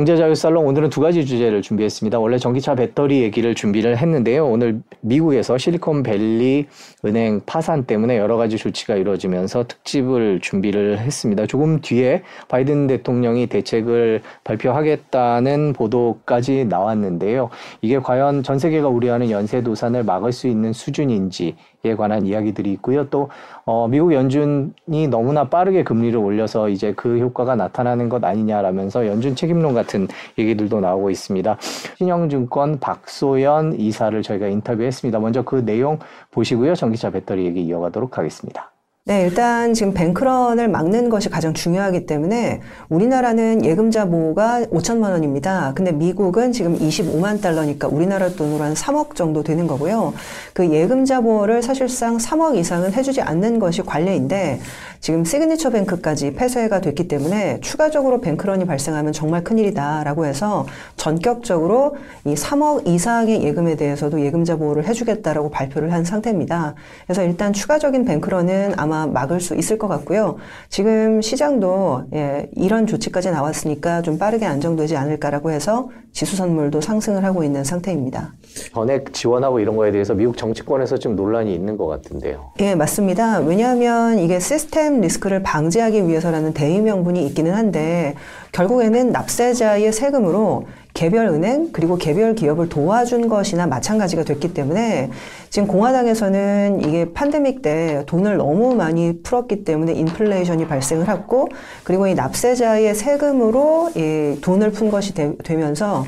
경제자유살롱 오늘은 두 가지 주제를 준비했습니다. 원래 전기차 배터리 얘기를 준비를 했는데요. 오늘 미국에서 실리콘밸리 은행 파산 때문에 여러 가지 조치가 이루어지면서 특집을 준비를 했습니다. 조금 뒤에 바이든 대통령이 대책을 발표하겠다는 보도까지 나왔는데요. 이게 과연 전 세계가 우려하는 연쇄 도산을 막을 수 있는 수준인지 에 관한 이야기들이 있고요. 또 어, 미국 연준이 너무나 빠르게 금리를 올려서 이제 그 효과가 나타나는 것 아니냐라면서 연준 책임론 같은 얘기들도 나오고 있습니다. 신영증권 박소연 이사를 저희가 인터뷰했습니다. 먼저 그 내용 보시고요. 전기차 배터리 얘기 이어가도록 하겠습니다. 네, 일단 지금 뱅크런을 막는 것이 가장 중요하기 때문에 우리나라는 예금자 보호가 5천만 원입니다. 근데 미국은 지금 25만 달러니까 우리나라 돈으로 한 3억 정도 되는 거고요. 그 예금자 보호를 사실상 3억 이상은 해주지 않는 것이 관례인데 지금 시그니처 뱅크까지 폐쇄가 됐기 때문에 추가적으로 뱅크런이 발생하면 정말 큰일이다라고 해서 전격적으로 이 3억 이상의 예금에 대해서도 예금자 보호를 해주겠다라고 발표를 한 상태입니다. 그래서 일단 추가적인 뱅크런은 아마 막을 수 있을 것 같고요. 지금 시장도 예, 이런 조치까지 나왔으니까 좀 빠르게 안정되지 않을까라고 해서 지수 선물도 상승을 하고 있는 상태입니다. 전액 지원하고 이런 거에 대해서 미국 정치권에서 좀 논란이 있는 것 같은데요. 예, 맞습니다. 왜냐하면 이게 시스템 리스크를 방지하기 위해서라는 대의 명분이 있기는 한데 결국에는 납세자의 세금으로 개별 은행 그리고 개별 기업을 도와준 것이나 마찬가지가 됐기 때문에 지금 공화당에서는 이게 팬데믹 때 돈을 너무 많이 풀었기 때문에 인플레이션이 발생을 했고 그리고 이 납세자의 세금으로 이 돈을 푼 것이 되, 면서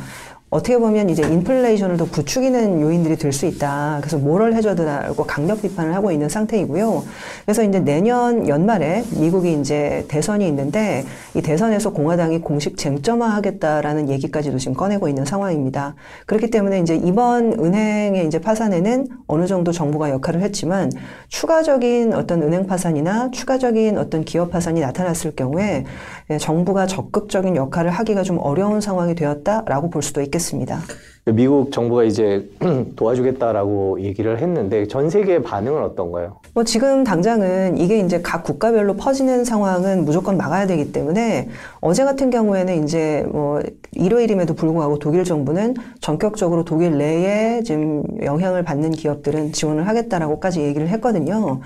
어떻게 보면 이제 인플레이션을 더 부추기는 요인들이 될 수 있다. 그래서 뭐를 해줘야 되라고 강력 비판을 하고 있는 상태이고요. 그래서 이제 내년 연말에 미국이 이제 대선이 있는데 이 대선에서 공화당이 공식 쟁점화하겠다라는 얘기까지도 지금 꺼내고 있는 상황입니다. 그렇기 때문에 이제 이번 은행의 이제 파산에는 어느 정도 정부가 역할을 했지만 추가적인 어떤 은행 파산이나 추가적인 어떤 기업 파산이 나타났을 경우에 정부가 적극적인 역할을 하기가 좀 어려운 상황이 되었다라고 볼 수도 있겠습니다. 있습니다. 미국 정부가 이제 도와주겠다라고 얘기를 했는데 전 세계의 반응은 어떤가요? 뭐 지금 당장은 이게 이제 각 국가별로 퍼지는 상황은 무조건 막아야 되기 때문에 어제 같은 경우에는 이제 뭐 일요일임에도 불구하고 독일 정부는 전격적으로 독일 내에 지금 영향을 받는 기업들은 지원을 하겠다라고까지 얘기를 했거든요.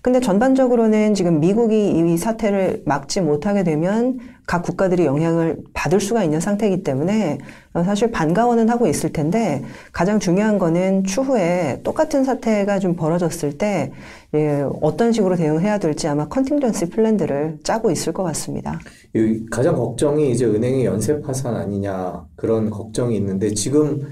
근데 전반적으로는 지금 미국이 이 사태를 막지 못하게 되면 각 국가들이 영향을 받을 수가 있는 상태이기 때문에 사실 반가워는 하고 있을 텐데 가장 중요한 거는 추후에 똑같은 사태가 좀 벌어졌을 때 예, 어떤 식으로 대응해야 될지 아마 컨팅전시 플랜들을 짜고 있을 것 같습니다. 가장 걱정이 이제 은행의 연쇄 파산 아니냐 그런 걱정이 있는데 지금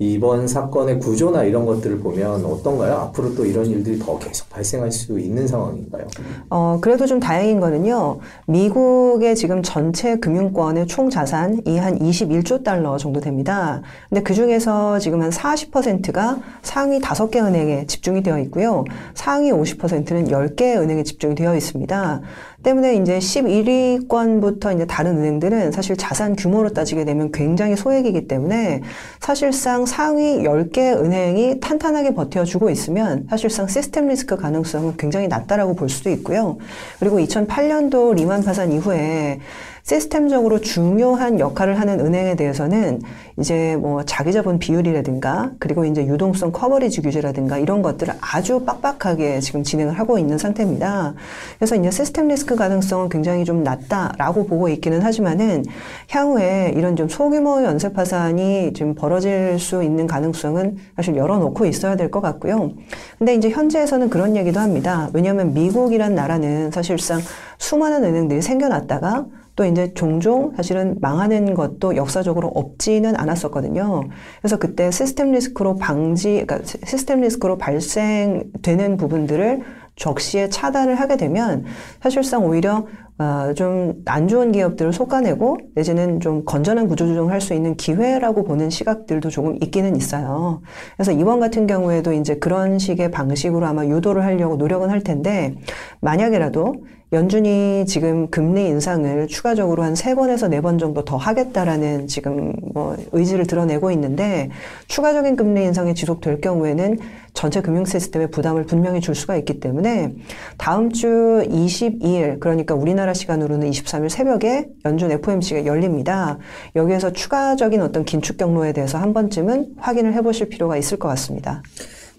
이번 사건의 구조나 이런 것들을 보면 어떤가요? 앞으로 또 이런 일들이 더 계속 발생할 수 있는 상황인가요? 어, 그래도 좀 다행인 거는요. 미국의 지금 전체 금융권의 총 자산이 한 21조 달러 정도 됩니다. 근데 그 중에서 지금 한 40%가 상위 5개 은행에 집중이 되어 있고요. 상위 50%는 10개 은행에 집중이 되어 있습니다. 때문에 이제 11위권부터 이제 다른 은행들은 사실 자산 규모로 따지게 되면 굉장히 소액이기 때문에 사실상 상위 10개 은행이 탄탄하게 버텨주고 있으면 사실상 시스템 리스크 가능성은 굉장히 낮다라고 볼 수도 있고요. 그리고 2008년도 리만 파산 이후에 시스템적으로 중요한 역할을 하는 은행에 대해서는 이제 뭐 자기자본 비율이라든가 그리고 이제 유동성 커버리지 규제라든가 이런 것들을 아주 빡빡하게 지금 진행을 하고 있는 상태입니다. 그래서 이제 시스템 리스크 가능성은 굉장히 좀 낮다라고 보고 있기는 하지만은 향후에 이런 좀 소규모 연쇄 파산이 지금 벌어질 수 있는 가능성은 사실 열어놓고 있어야 될 것 같고요. 근데 이제 현재에서는 그런 얘기도 합니다. 왜냐하면 미국이란 나라는 사실상 수많은 은행들이 생겨났다가 또 이제 종종 사실은 망하는 것도 역사적으로 없지는 않았었거든요. 그래서 그때 시스템 리스크로 방지, 그러니까 시스템 리스크로 발생되는 부분들을 적시에 차단을 하게 되면 사실상 오히려 어, 좀안 좋은 기업들을 솎아내고 내지는 좀 건전한 구조조정을 할수 있는 기회라고 보는 시각들도 조금 있기는 있어요. 그래서 이번 같은 경우에도 이제 그런 식의 방식으로 아마 유도를 하려고 노력은 할 텐데 만약에라도 연준이 지금 금리 인상을 추가적으로 한 세 번에서 네 번 정도 더 하겠다라는 지금 뭐 의지를 드러내고 있는데 추가적인 금리 인상이 지속될 경우에는 전체 금융 시스템에 부담을 분명히 줄 수가 있기 때문에 다음 주 22일 그러니까 우리나라 우리나라 시간으로는 23일 새벽에 연준 FOMC가 열립니다. 여기에서 추가적인 어떤 긴축 경로에 대해서 한 번쯤은 확인을 해보실 필요가 있을 것 같습니다.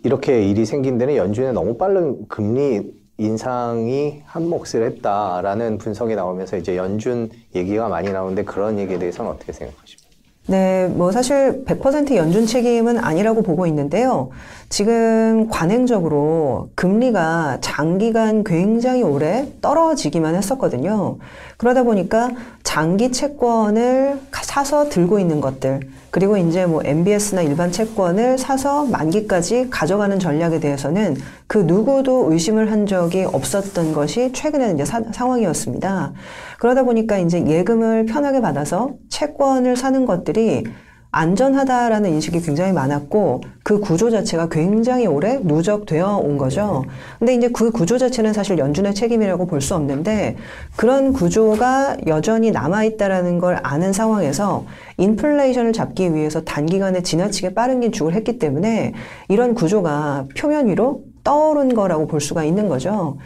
이렇게 일이 생긴 데는 연준의 너무 빠른 금리 인상이 한 몫을 했다라는 분석이 나오면서 이제 연준 얘기가 많이 나오는데 그런 얘기에 대해서는 어떻게 생각하십니까? 네, 뭐 사실 100% 연준 책임은 아니라고 보고 있는데요. 지금 관행적으로 금리가 장기간 굉장히 오래 떨어지기만 했었거든요. 그러다 보니까 장기 채권을 사서 들고 있는 것들, 그리고 이제 뭐 MBS나 일반 채권을 사서 만기까지 가져가는 전략에 대해서는 그 누구도 의심을 한 적이 없었던 것이 최근에는 이제 사, 상황이었습니다. 그러다 보니까 이제 예금을 편하게 받아서 채권을 사는 것들이 안전하다라는 인식이 굉장히 많았고 그 구조 자체가 굉장히 오래 누적되어 온 거죠. 근데 이제 그 구조 자체는 사실 연준의 책임이라고 볼 수 없는데 그런 구조가 여전히 남아 있다라는 걸 아는 상황에서 인플레이션을 잡기 위해서 단기간에 지나치게 빠른 긴축을 했기 때문에 이런 구조가 표면 위로 떠오른 거라고 볼 수가 있는 거죠.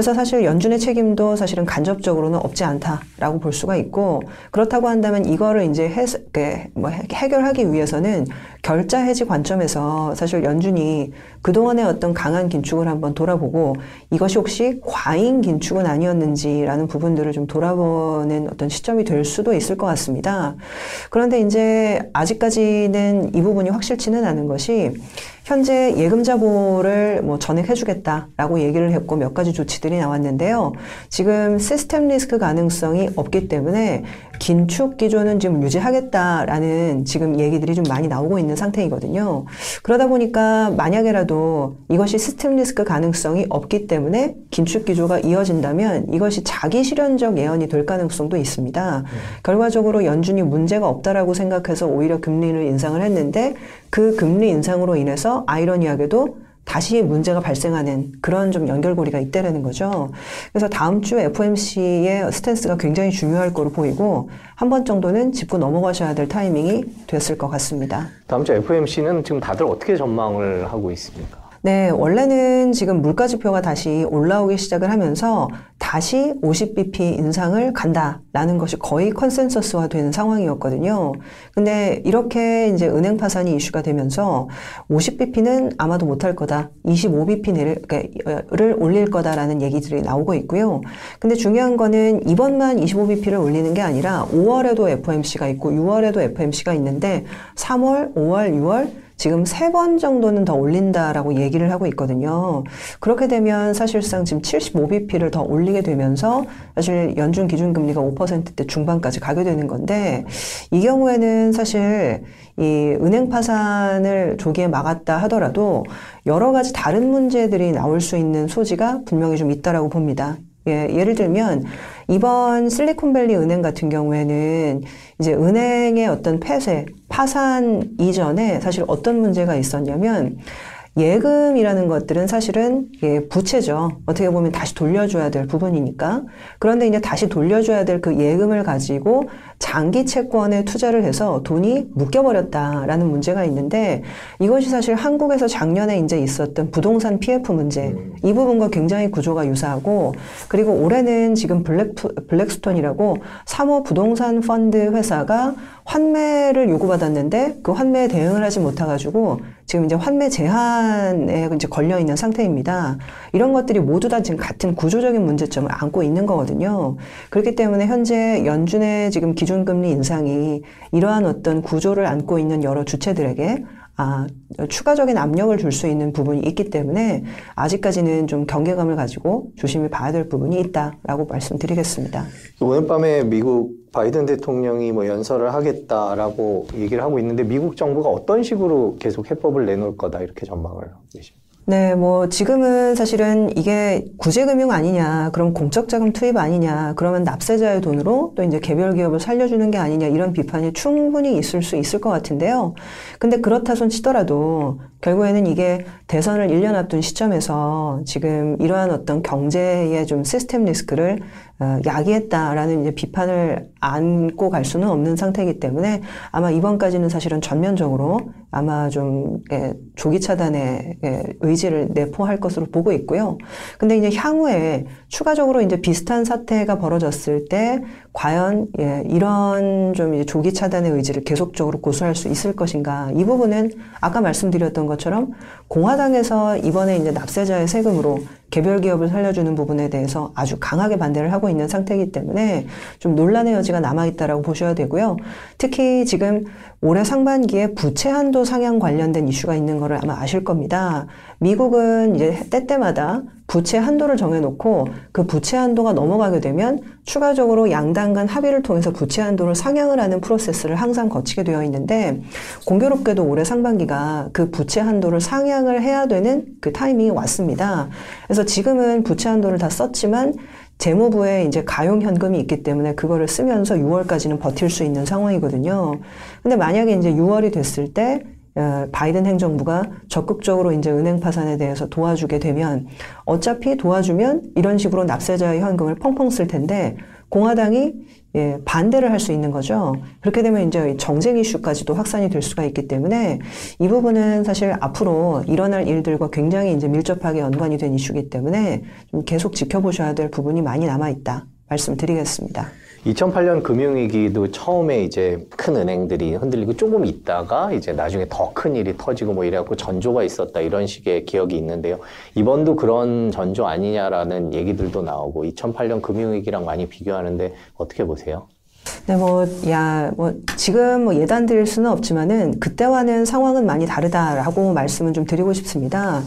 그래서 사실 연준의 책임도 사실은 간접적으로는 없지 않다라고 볼 수가 있고 그렇다고 한다면 이거를 이제 해, 뭐 해결하기 위해서는 결자 해지 관점에서 사실 연준이 그동안의 어떤 강한 긴축을 한번 돌아보고 이것이 혹시 과잉 긴축은 아니었는지라는 부분들을 좀 돌아보는 어떤 시점이 될 수도 있을 것 같습니다. 그런데 이제 아직까지는 이 부분이 확실치는 않은 것이 현재 예금 자 보호를 뭐 전액해주겠다라고 얘기를 했고 몇 가지 조치들이 나왔는데요. 지금 시스템 리스크 가능성이 없기 때문에 긴축 기조는 지금 유지하겠다라는 지금 얘기들이 좀 많이 나오고 있는 상태이거든요. 그러다 보니까 만약에라도 이것이 시스템 리스크 가능성이 없기 때문에 긴축 기조가 이어진다면 이것이 자기 실현적 예언이 될 가능성도 있습니다. 음. 결과적으로 연준이 문제가 없다라고 생각해서 오히려 금리를 인상을 했는데 그 금리 인상으로 인해서 아이러니하게도 다시 문제가 발생하는 그런 좀 연결고리가 있다라는 거죠. 그래서 다음 주 FOMC의 스탠스가 굉장히 중요할 거로 보이고 한 번 정도는 짚고 넘어가셔야 될 타이밍이 됐을 것 같습니다. 다음 주 FOMC는 지금 다들 어떻게 전망을 하고 있습니까? 네, 원래는 지금 물가 지표가 다시 올라오기 시작을 하면서 다시 50bp 인상을 간다라는 것이 거의 컨센서스화 되는 상황이었거든요. 근데 이렇게 이제 은행 파산이 이슈가 되면서 50bp는 아마도 못할 거다. 25bp를 그러니까 올릴 거다라는 얘기들이 나오고 있고요. 근데 중요한 거는 이번만 25bp를 올리는 게 아니라 5월에도 FOMC가 있고 6월에도 FOMC가 있는데 3월, 5월, 6월 지금 세 번 정도는 더 올린다라고 얘기를 하고 있거든요. 그렇게 되면 사실상 지금 75bp를 더 올리게 되면서 사실 연준 기준금리가 5%대 중반까지 가게 되는 건데 이 경우에는 사실 이 은행 파산을 조기에 막았다 하더라도 여러 가지 다른 문제들이 나올 수 있는 소지가 분명히 좀 있다라고 봅니다. 예, 예를 들면 이번 실리콘밸리 은행 같은 경우에는 이제 은행의 어떤 폐쇄, 파산 이전에 사실 어떤 문제가 있었냐면 예금이라는 것들은 사실은 예, 부채죠. 어떻게 보면 다시 돌려줘야 될 부분이니까. 그런데 이제 다시 돌려줘야 될 그 예금을 가지고 장기 채권에 투자를 해서 돈이 묶여버렸다라는 문제가 있는데 이것이 사실 한국에서 작년에 이제 있었던 부동산 PF 문제 음. 이 부분과 굉장히 구조가 유사하고 그리고 올해는 지금 블랙 블랙스톤이라고 3호 부동산 펀드 회사가 환매를 요구받았는데 그 환매에 대응을 하지 못해가지고 지금 이제 환매 제한에 이제 걸려 있는 상태입니다. 이런 것들이 모두 다 지금 같은 구조적인 문제점을 안고 있는 거거든요. 그렇기 때문에 현재 연준의 지금 기준 금리 인상이 이러한 어떤 구조를 안고 있는 여러 주체들에게 아, 추가적인 압력을 줄 수 있는 부분이 있기 때문에 아직까지는 좀 경계감을 가지고 조심히 봐야 될 부분이 있다라고 말씀드리겠습니다. 오늘 밤에 미국 바이든 대통령이 뭐 연설을 하겠다라고 얘기를 하고 있는데 미국 정부가 어떤 식으로 계속 해법을 내놓을 거다 이렇게 전망을 하고 계십니다. 네, 뭐 지금은 사실은 이게 구제금융 아니냐, 그럼 공적자금 투입 아니냐, 그러면 납세자의 돈으로 또 이제 개별 기업을 살려주는 게 아니냐 이런 비판이 충분히 있을 수 있을 것 같은데요. 근데 그렇다 손 치더라도 결국에는 이게 대선을 1년 앞둔 시점에서 지금 이러한 어떤 경제의 좀 시스템 리스크를 어, 야기했다라는 이제 비판을 안고 갈 수는 없는 상태이기 때문에 아마 이번까지는 사실은 전면적으로 아마 좀 예, 조기 차단의 예, 의지를 내포할 것으로 보고 있고요. 근데 이제 향후에 추가적으로 이제 비슷한 사태가 벌어졌을 때 과연 예, 이런 좀 이제 조기 차단의 의지를 계속적으로 고수할 수 있을 것인가 이 부분은 아까 말씀드렸던 것처럼 공화당에서 이번에 이제 납세자의 세금으로 개별 기업을 살려주는 부분에 대해서 아주 강하게 반대를 하고 있는 상태이기 때문에 좀 논란의 여지가 남아있다라고 보셔야 되고요. 특히 지금 올해 상반기에 부채 한도 상향 관련된 이슈가 있는 거를 아마 아실 겁니다. 미국은 이제 때때마다 부채 한도를 정해놓고 그 부채 한도가 넘어가게 되면 추가적으로 양당 간 합의를 통해서 부채 한도를 상향을 하는 프로세스를 항상 거치게 되어 있는데 공교롭게도 올해 상반기가 그 부채 한도를 상향을 해야 되는 그 타이밍이 왔습니다. 그래서 지금은 부채 한도를 다 썼지만 재무부에 이제 가용 현금이 있기 때문에 그거를 쓰면서 6월까지는 버틸 수 있는 상황이거든요. 근데 만약에 이제 6월이 됐을 때 어, 바이든 행정부가 적극적으로 이제 은행 파산에 대해서 도와주게 되면 어차피 도와주면 이런 식으로 납세자의 현금을 펑펑 쓸 텐데 공화당이 예, 반대를 할 수 있는 거죠. 그렇게 되면 이제 정쟁 이슈까지도 확산이 될 수가 있기 때문에 이 부분은 사실 앞으로 일어날 일들과 굉장히 이제 밀접하게 연관이 된 이슈이기 때문에 좀 계속 지켜보셔야 될 부분이 많이 남아 있다 말씀드리겠습니다. 2008년 금융위기도 처음에 이제 큰 은행들이 흔들리고 조금 있다가 이제 나중에 더 큰 일이 터지고 뭐 이래갖고 전조가 있었다 이런 식의 기억이 있는데요. 이번도 그런 전조 아니냐라는 얘기들도 나오고 2008년 금융위기랑 많이 비교하는데 어떻게 보세요? 네, 뭐, 야, 뭐, 지금 뭐 예단 드릴 수는 없지만은 그때와는 상황은 많이 다르다라고 말씀은 좀 드리고 싶습니다.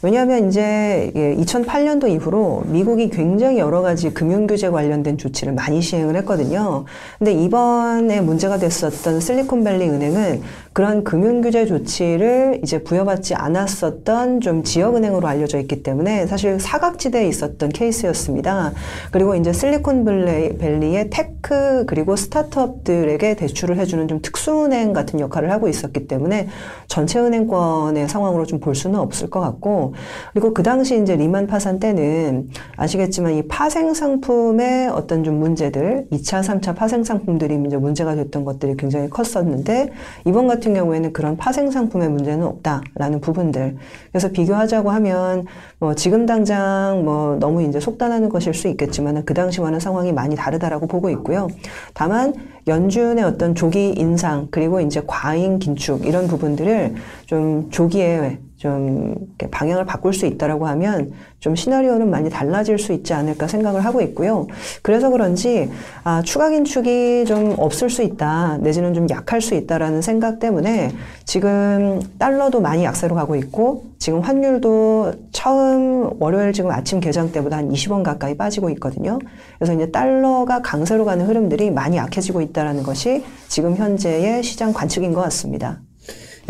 왜냐하면 이제 2008년도 예, 이후로 미국이 굉장히 여러 가지 금융 규제 관련된 조치를 많이 시행을 했거든요. 근데 이번에 문제가 됐었던 실리콘밸리 은행은 그런 금융규제 조치를 이제 부여받지 않았었던 좀 지역은행으로 알려져 있기 때문에 사실 사각지대에 있었던 케이스였습니다. 그리고 이제 실리콘밸리의 tech 그리고 스타트업들에게 대출을 해주는 좀 특수은행 같은 역할을 하고 있었기 때문에 전체 은행권의 상황으로 좀 볼 수는 없을 것 같고 그리고 그 당시 이제 리만 파산 때는 아시겠지만 이 파생 상품의 어떤 좀 문제들 2차, 3차 파생 상품들이 이제 문제가 됐던 것들이 굉장히 컸었는데 이번 같은 같은 경우에는 그런 파생 상품의 문제는 없다라는 부분들. 그래서 비교하자고 하면 뭐 지금 당장 뭐 너무 이제 속단하는 것일 수 있겠지만 그 당시와는 상황이 많이 다르다라고 보고 있고요. 다만 연준의 어떤 조기 인상 그리고 이제 과잉 긴축 이런 부분들을 좀 조기에 좀 방향을 바꿀 수 있다라고 하면 좀 시나리오는 많이 달라질 수 있지 않을까 생각을 하고 있고요. 그래서 그런지 아, 추가 긴축이 좀 없을 수 있다 내지는 좀 약할 수 있다라는 생각 때문에 지금 달러도 많이 약세로 가고 있고 지금 환율도 처음 월요일 지금 아침 개장 때보다 한 20원 가까이 빠지고 있거든요. 그래서 이제 달러가 강세로 가는 흐름들이 많이 약해지고 있다라는 것이 지금 현재의 시장 관측인 것 같습니다.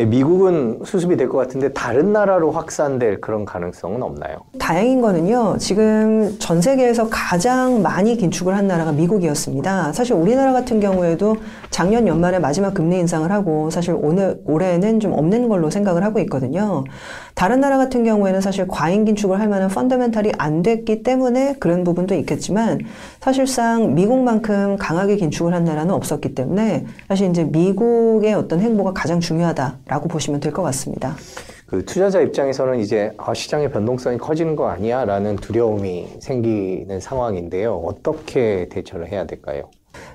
예, 미국은 수습이 될 것 같은데 다른 나라로 확산될 그런 가능성은 없나요? 다행인 거는요. 지금 전 세계에서 가장 많이 긴축을 한 나라가 미국이었습니다. 사실 우리나라 같은 경우에도 작년 연말에 마지막 금리 인상을 하고 사실 오늘 올해는 좀 없는 걸로 생각을 하고 있거든요. 다른 나라 같은 경우에는 사실 과잉 긴축을 할 만한 펀더멘탈이 안 됐기 때문에 그런 부분도 있겠지만 사실상 미국만큼 강하게 긴축을 한 나라는 없었기 때문에 사실 이제 미국의 어떤 행보가 가장 중요하다라고 보시면 될 것 같습니다. 그 투자자 입장에서는 이제 아, 시장의 변동성이 커지는 거 아니야 라는 두려움이 생기는 상황인데요. 어떻게 대처를 해야 될까요?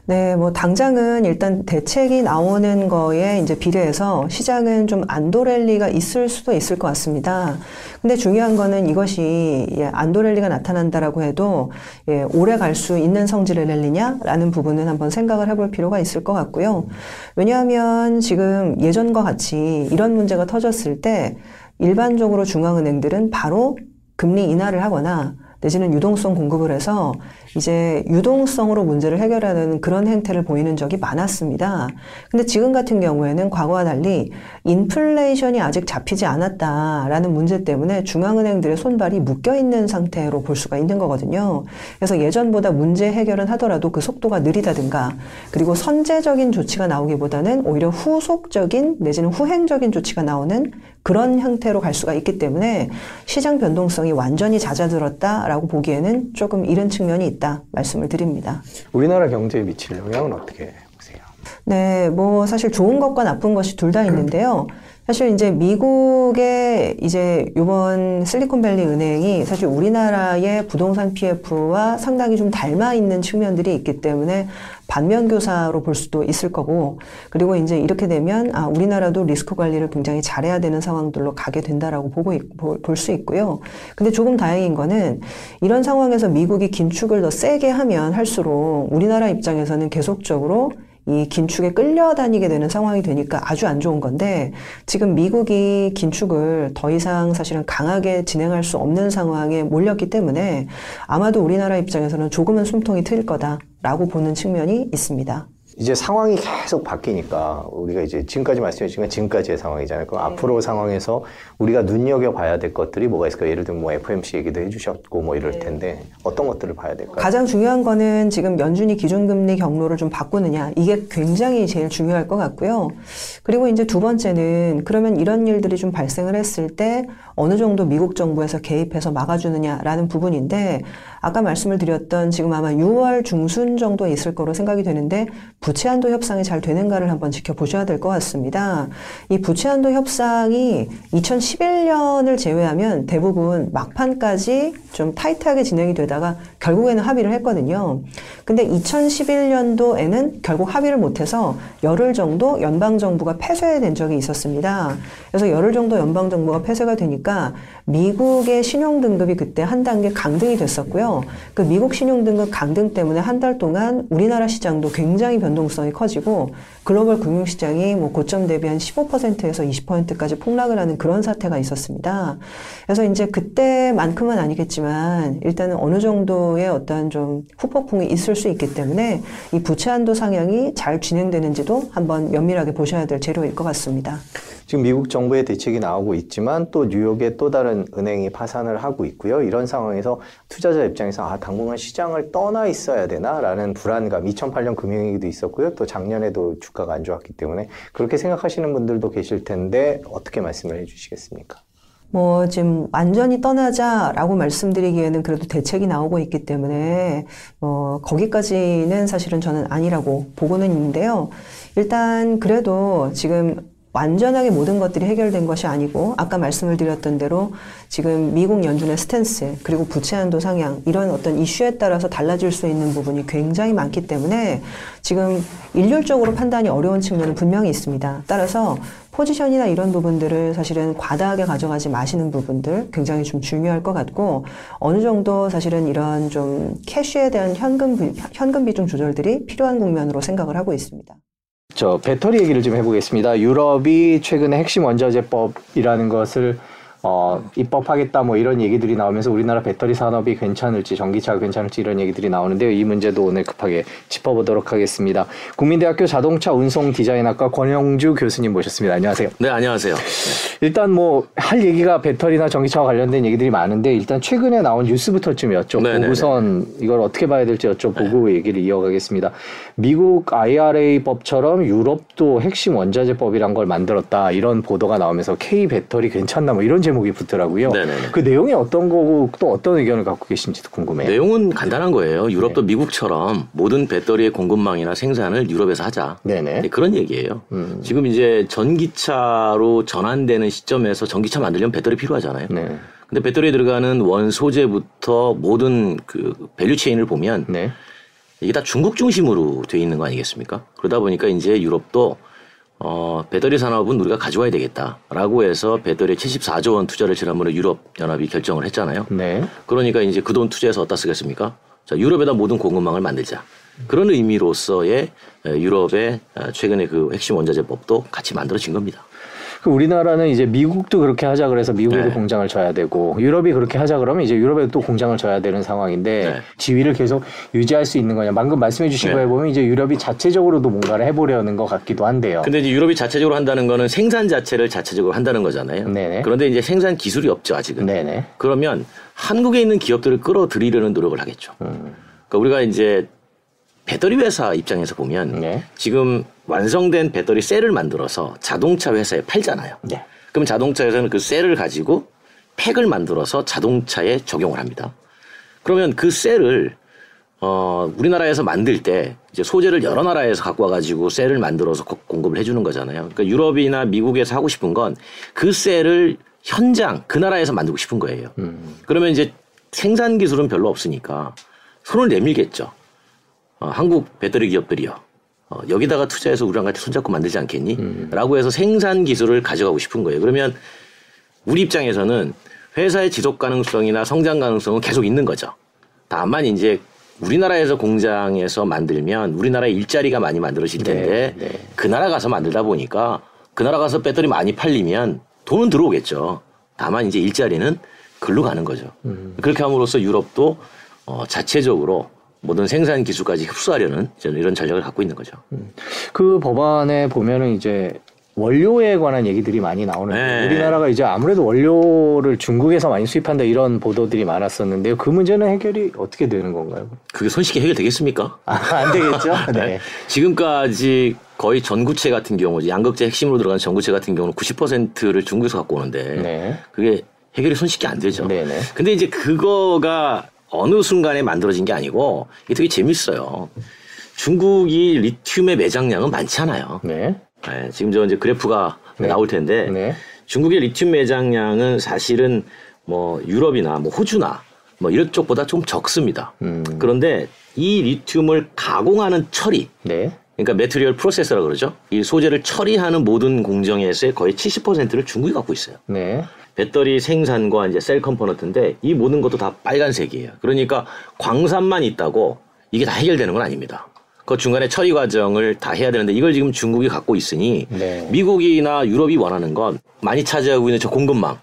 네, 뭐 당장은 일단 대책이 나오는 거에 이제 비례해서 시장은 좀 안도랠리가 있을 수도 있을 것 같습니다. 근데 중요한 거는 이것이 예, 안도랠리가 나타난다라고 해도 예, 오래 갈 수 있는 성질의 랠리냐라는 부분은 한번 생각을 해볼 필요가 있을 것 같고요. 왜냐하면 지금 예전과 같이 이런 문제가 터졌을 때 일반적으로 중앙은행들은 바로 금리 인하를 하거나 내지는 유동성 공급을 해서 이제 유동성으로 문제를 해결하는 그런 행태를 보이는 적이 많았습니다. 근데 지금 같은 경우에는 과거와 달리 인플레이션이 아직 잡히지 않았다라는 문제 때문에 중앙은행들의 손발이 묶여 있는 상태로 볼 수가 있는 거거든요. 그래서 예전보다 문제 해결은 하더라도 그 속도가 느리다든가 그리고 선제적인 조치가 나오기보다는 오히려 후속적인 내지는 후행적인 조치가 나오는 그런 형태로 갈 수가 있기 때문에 시장 변동성이 완전히 잦아들었다라고 보기에는 조금 이른 측면이 있다 말씀을 드립니다. 우리나라 경제에 미칠 영향은 어떻게 보세요? 네, 뭐 사실 좋은 것과 나쁜 것이 둘 다 있는데요. 사실 이제 미국의 이제 이번 실리콘밸리 은행이 사실 우리나라의 부동산 PF와 상당히 좀 닮아 있는 측면들이 있기 때문에 반면 교사로 볼 수도 있을 거고 그리고 이제 이렇게 되면 아 우리나라도 리스크 관리를 굉장히 잘해야 되는 상황들로 가게 된다라고 보고 볼 수 있고요. 근데 조금 다행인 거는 이런 상황에서 미국이 긴축을 더 세게 하면 할수록 우리나라 입장에서는 계속적으로 이 긴축에 끌려다니게 되는 상황이 되니까 아주 안 좋은 건데 지금 미국이 긴축을 더 이상 사실은 강하게 진행할 수 없는 상황에 몰렸기 때문에 아마도 우리나라 입장에서는 조금은 숨통이 트일 거다라고 보는 측면이 있습니다. 이제 상황이 계속 바뀌니까 우리가 이제 지금까지 말씀해주신 지금까지의 상황이잖아요. 그럼 네. 앞으로 상황에서 우리가 눈여겨 봐야 될 것들이 뭐가 있을까? 예를 들면 뭐 FMC 얘기도 해주셨고 뭐 이럴 네. 텐데 어떤 것들을 봐야 될까요? 가장 중요한 거는 지금 연준이 기준금리 경로를 좀 바꾸느냐 이게 굉장히 제일 중요할 것 같고요. 그리고 이제 두 번째는 그러면 이런 일들이 좀 발생을 했을 때 어느 정도 미국 정부에서 개입해서 막아주느냐라는 부분인데 아까 말씀을 드렸던 지금 아마 6월 중순 정도에 있을 거로 생각이 되는데 부채 한도 협상이 잘 되는가를 한번 지켜보셔야 될 것 같습니다. 이 부채 한도 협상이 2011년을 제외하면 대부분 막판까지 좀 타이트하게 진행이 되다가 결국에는 합의를 했거든요. 근데 2011년도에는 결국 합의를 못해서 열흘 정도 연방정부가 폐쇄된 적이 있었습니다. 그래서 열흘 정도 연방정부가 폐쇄가 되니까 미국의 신용등급이 그때 한 단계 강등이 됐었고요. 그 미국 신용등급 강등 때문에 한 달 동안 우리나라 시장도 굉장히 변동성이 커지고 글로벌 금융시장이 뭐 고점 대비 한 15%에서 20%까지 폭락을 하는 그런 사태가 있었습니다. 그래서 이제 그때만큼은 아니겠지만 일단은 어느 정도 의 어떤 좀 후폭풍이 있을 수 있기 때문에 이 부채 한도 상향이 잘 진행되는지도 한번 면밀하게 보셔야 될 재료일 것 같습니다. 지금 미국 정부의 대책이 나오고 있지만 또 뉴욕의 또 다른 은행이 파산을 하고 있고요. 이런 상황에서 투자자 입장에서 아 당분간 시장을 떠나 있어야 되나라는 불안감. 2008년 금융위기도 있었고요. 또 작년에도 주가가 안 좋았기 때문에 그렇게 생각하시는 분들도 계실 텐데 어떻게 말씀을 해주시겠습니까? 뭐 지금 완전히 떠나자라고 말씀드리기에는 그래도 대책이 나오고 있기 때문에 뭐 거기까지는 사실은 저는 아니라고 보고는 있는데요. 일단 그래도 지금 완전하게 모든 것들이 해결된 것이 아니고 아까 말씀을 드렸던 대로 지금 미국 연준의 스탠스 그리고 부채 한도 상향 이런 어떤 이슈에 따라서 달라질 수 있는 부분이 굉장히 많기 때문에 지금 일률적으로 판단이 어려운 측면은 분명히 있습니다. 따라서 포지션이나 이런 부분들을 사실은 과다하게 가져가지 마시는 부분들 굉장히 좀 중요할 것 같고 어느 정도 사실은 이런 좀 캐시에 대한 현금 현금 비중 조절들이 필요한 국면으로 생각을 하고 있습니다. 저 배터리 얘기를 좀 해보겠습니다. 유럽이 최근에 핵심 원자재법이라는 것을 어, 입법하겠다 뭐 이런 얘기들이 나오면서 우리나라 배터리 산업이 괜찮을지 전기차가 괜찮을지 이런 얘기들이 나오는데요. 이 문제도 오늘 급하게 짚어보도록 하겠습니다. 국민대학교 자동차 운송 디자인학과 권영주 교수님 모셨습니다. 안녕하세요. 네, 안녕하세요. 네. 일단 뭐 할 얘기가 배터리나 전기차와 관련된 얘기들이 많은데 일단 최근에 나온 뉴스부터 좀 여쭤보고 네네네. 네, 네. 우선 이걸 어떻게 봐야 될지 여쭤보고 네. 얘기를 이어가겠습니다. 미국 IRA 법처럼 유럽도 핵심 원자재법이란 걸 만들었다 이런 보도가 나오면서 K 배터리 괜찮나 뭐 이런 제 제목이 붙더라고요. 네네네. 그 내용이 어떤 거고 또 어떤 의견을 갖고 계신지도 궁금해요. 내용은 간단한 거예요. 유럽도 네. 미국처럼 모든 배터리의 공급망이나 생산을 유럽에서 하자. 네네. 네, 그런 얘기예요. 음. 지금 이제 전기차로 전환되는 시점에서 전기차 만들려면 배터리 필요하잖아요. 네. 근데 배터리에 들어가는 원 소재부터 모든 그 value chain을 보면 네. 이게 다 중국 중심으로 돼 있는 거 아니겠습니까? 그러다 보니까 이제 유럽도 어, 배터리 산업은 우리가 가져와야 되겠다라고 해서 배터리 74조 원 투자를 지난번에 유럽 연합이 결정을 했잖아요. 네. 그러니까 이제 그 돈 투자해서 어디다 쓰겠습니까? 자, 유럽에다 모든 공급망을 만들자. 그런 의미로서의 유럽의 최근에 그 핵심 원자재법도 같이 만들어진 겁니다. 그 우리나라는 이제 미국도 그렇게 하자 그래서 미국에도 네. 공장을 져야 되고 유럽이 그렇게 하자 그러면 이제 유럽에도 또 공장을 져야 되는 상황인데 네. 지위를 계속 유지할 수 있는 거냐. 방금 말씀해 주신 네. 거에 보면 이제 유럽이 자체적으로도 뭔가를 해보려는 것 같기도 한데요. 근데 이제 유럽이 자체적으로 한다는 거는 생산 자체를 자체적으로 한다는 거잖아요. 네네. 그런데 이제 생산 기술이 없죠 아직은. 네네. 그러면 한국에 있는 기업들을 끌어들이려는 노력을 하겠죠. 음. 그러니까 우리가 이제 배터리 회사 입장에서 보면 네. 지금 완성된 배터리 셀을 만들어서 자동차 회사에 팔잖아요. 네. 그럼 자동차 회사는 그 셀을 가지고 팩을 만들어서 자동차에 적용을 합니다. 그러면 그 셀을 어 우리나라에서 만들 때 이제 소재를 여러 나라에서 갖고 와가지고 셀을 만들어서 공급을 해주는 거잖아요. 그러니까 유럽이나 미국에서 하고 싶은 건 그 셀을 현장 그 나라에서 만들고 싶은 거예요. 음. 그러면 이제 생산 기술은 별로 없으니까 손을 내밀겠죠. 어, 한국 배터리 기업들이요. 어, 여기다가 투자해서 우리랑 같이 손잡고 만들지 않겠니? 음. 라고 해서 생산 기술을 가져가고 싶은 거예요. 그러면 우리 입장에서는 회사의 지속 가능성이나 성장 가능성은 계속 있는 거죠. 다만 이제 우리나라에서 공장에서 만들면 우리나라에 일자리가 많이 만들어질 네, 텐데 네, 네. 그 나라 가서 만들다 보니까 그 나라 가서 배터리 많이 팔리면 돈은 들어오겠죠. 다만 이제 일자리는 글로 가는 거죠. 음. 그렇게 함으로써 유럽도 어, 자체적으로 모든 생산 기술까지 흡수하려는 이런 전략을 갖고 있는 거죠. 음. 그 법안에 보면은 이제 원료에 관한 얘기들이 많이 나오는데 네. 우리나라가 이제 아무래도 원료를 중국에서 많이 수입한다 이런 보도들이 많았었는데요. 그 문제는 해결이 어떻게 되는 건가요? 그게 손쉽게 해결되겠습니까? 아, 안 되겠죠. 네. 네. 지금까지 거의 전구체 같은 경우, 양극재 핵심으로 들어가는 전구체 같은 경우는 90%를 중국에서 갖고 오는데 네. 그게 해결이 손쉽게 안 되죠. 네네. 네. 근데 이제 그거가 어느 순간에 만들어진 게 아니고 이게 되게 재밌어요. 중국이 리튬의 매장량은 많지 않아요. 네. 네 지금 저 이제 그래프가 네. 나올 텐데 네. 중국의 리튬 매장량은 사실은 뭐 유럽이나 뭐 호주나 뭐 이런 쪽보다 좀 적습니다. 음. 그런데 이 리튬을 가공하는 처리, 네. 그러니까 material process라 그러죠. 이 소재를 처리하는 모든 공정에서의 거의 70%를 중국이 갖고 있어요. 네. 배터리 생산과 이제 cell component인데 이 모든 것도 다 빨간색이에요. 그러니까 광산만 있다고 이게 다 해결되는 건 아닙니다. 그 중간에 처리 과정을 다 해야 되는데 이걸 지금 중국이 갖고 있으니 네. 미국이나 유럽이 원하는 건 많이 차지하고 있는 저 공급망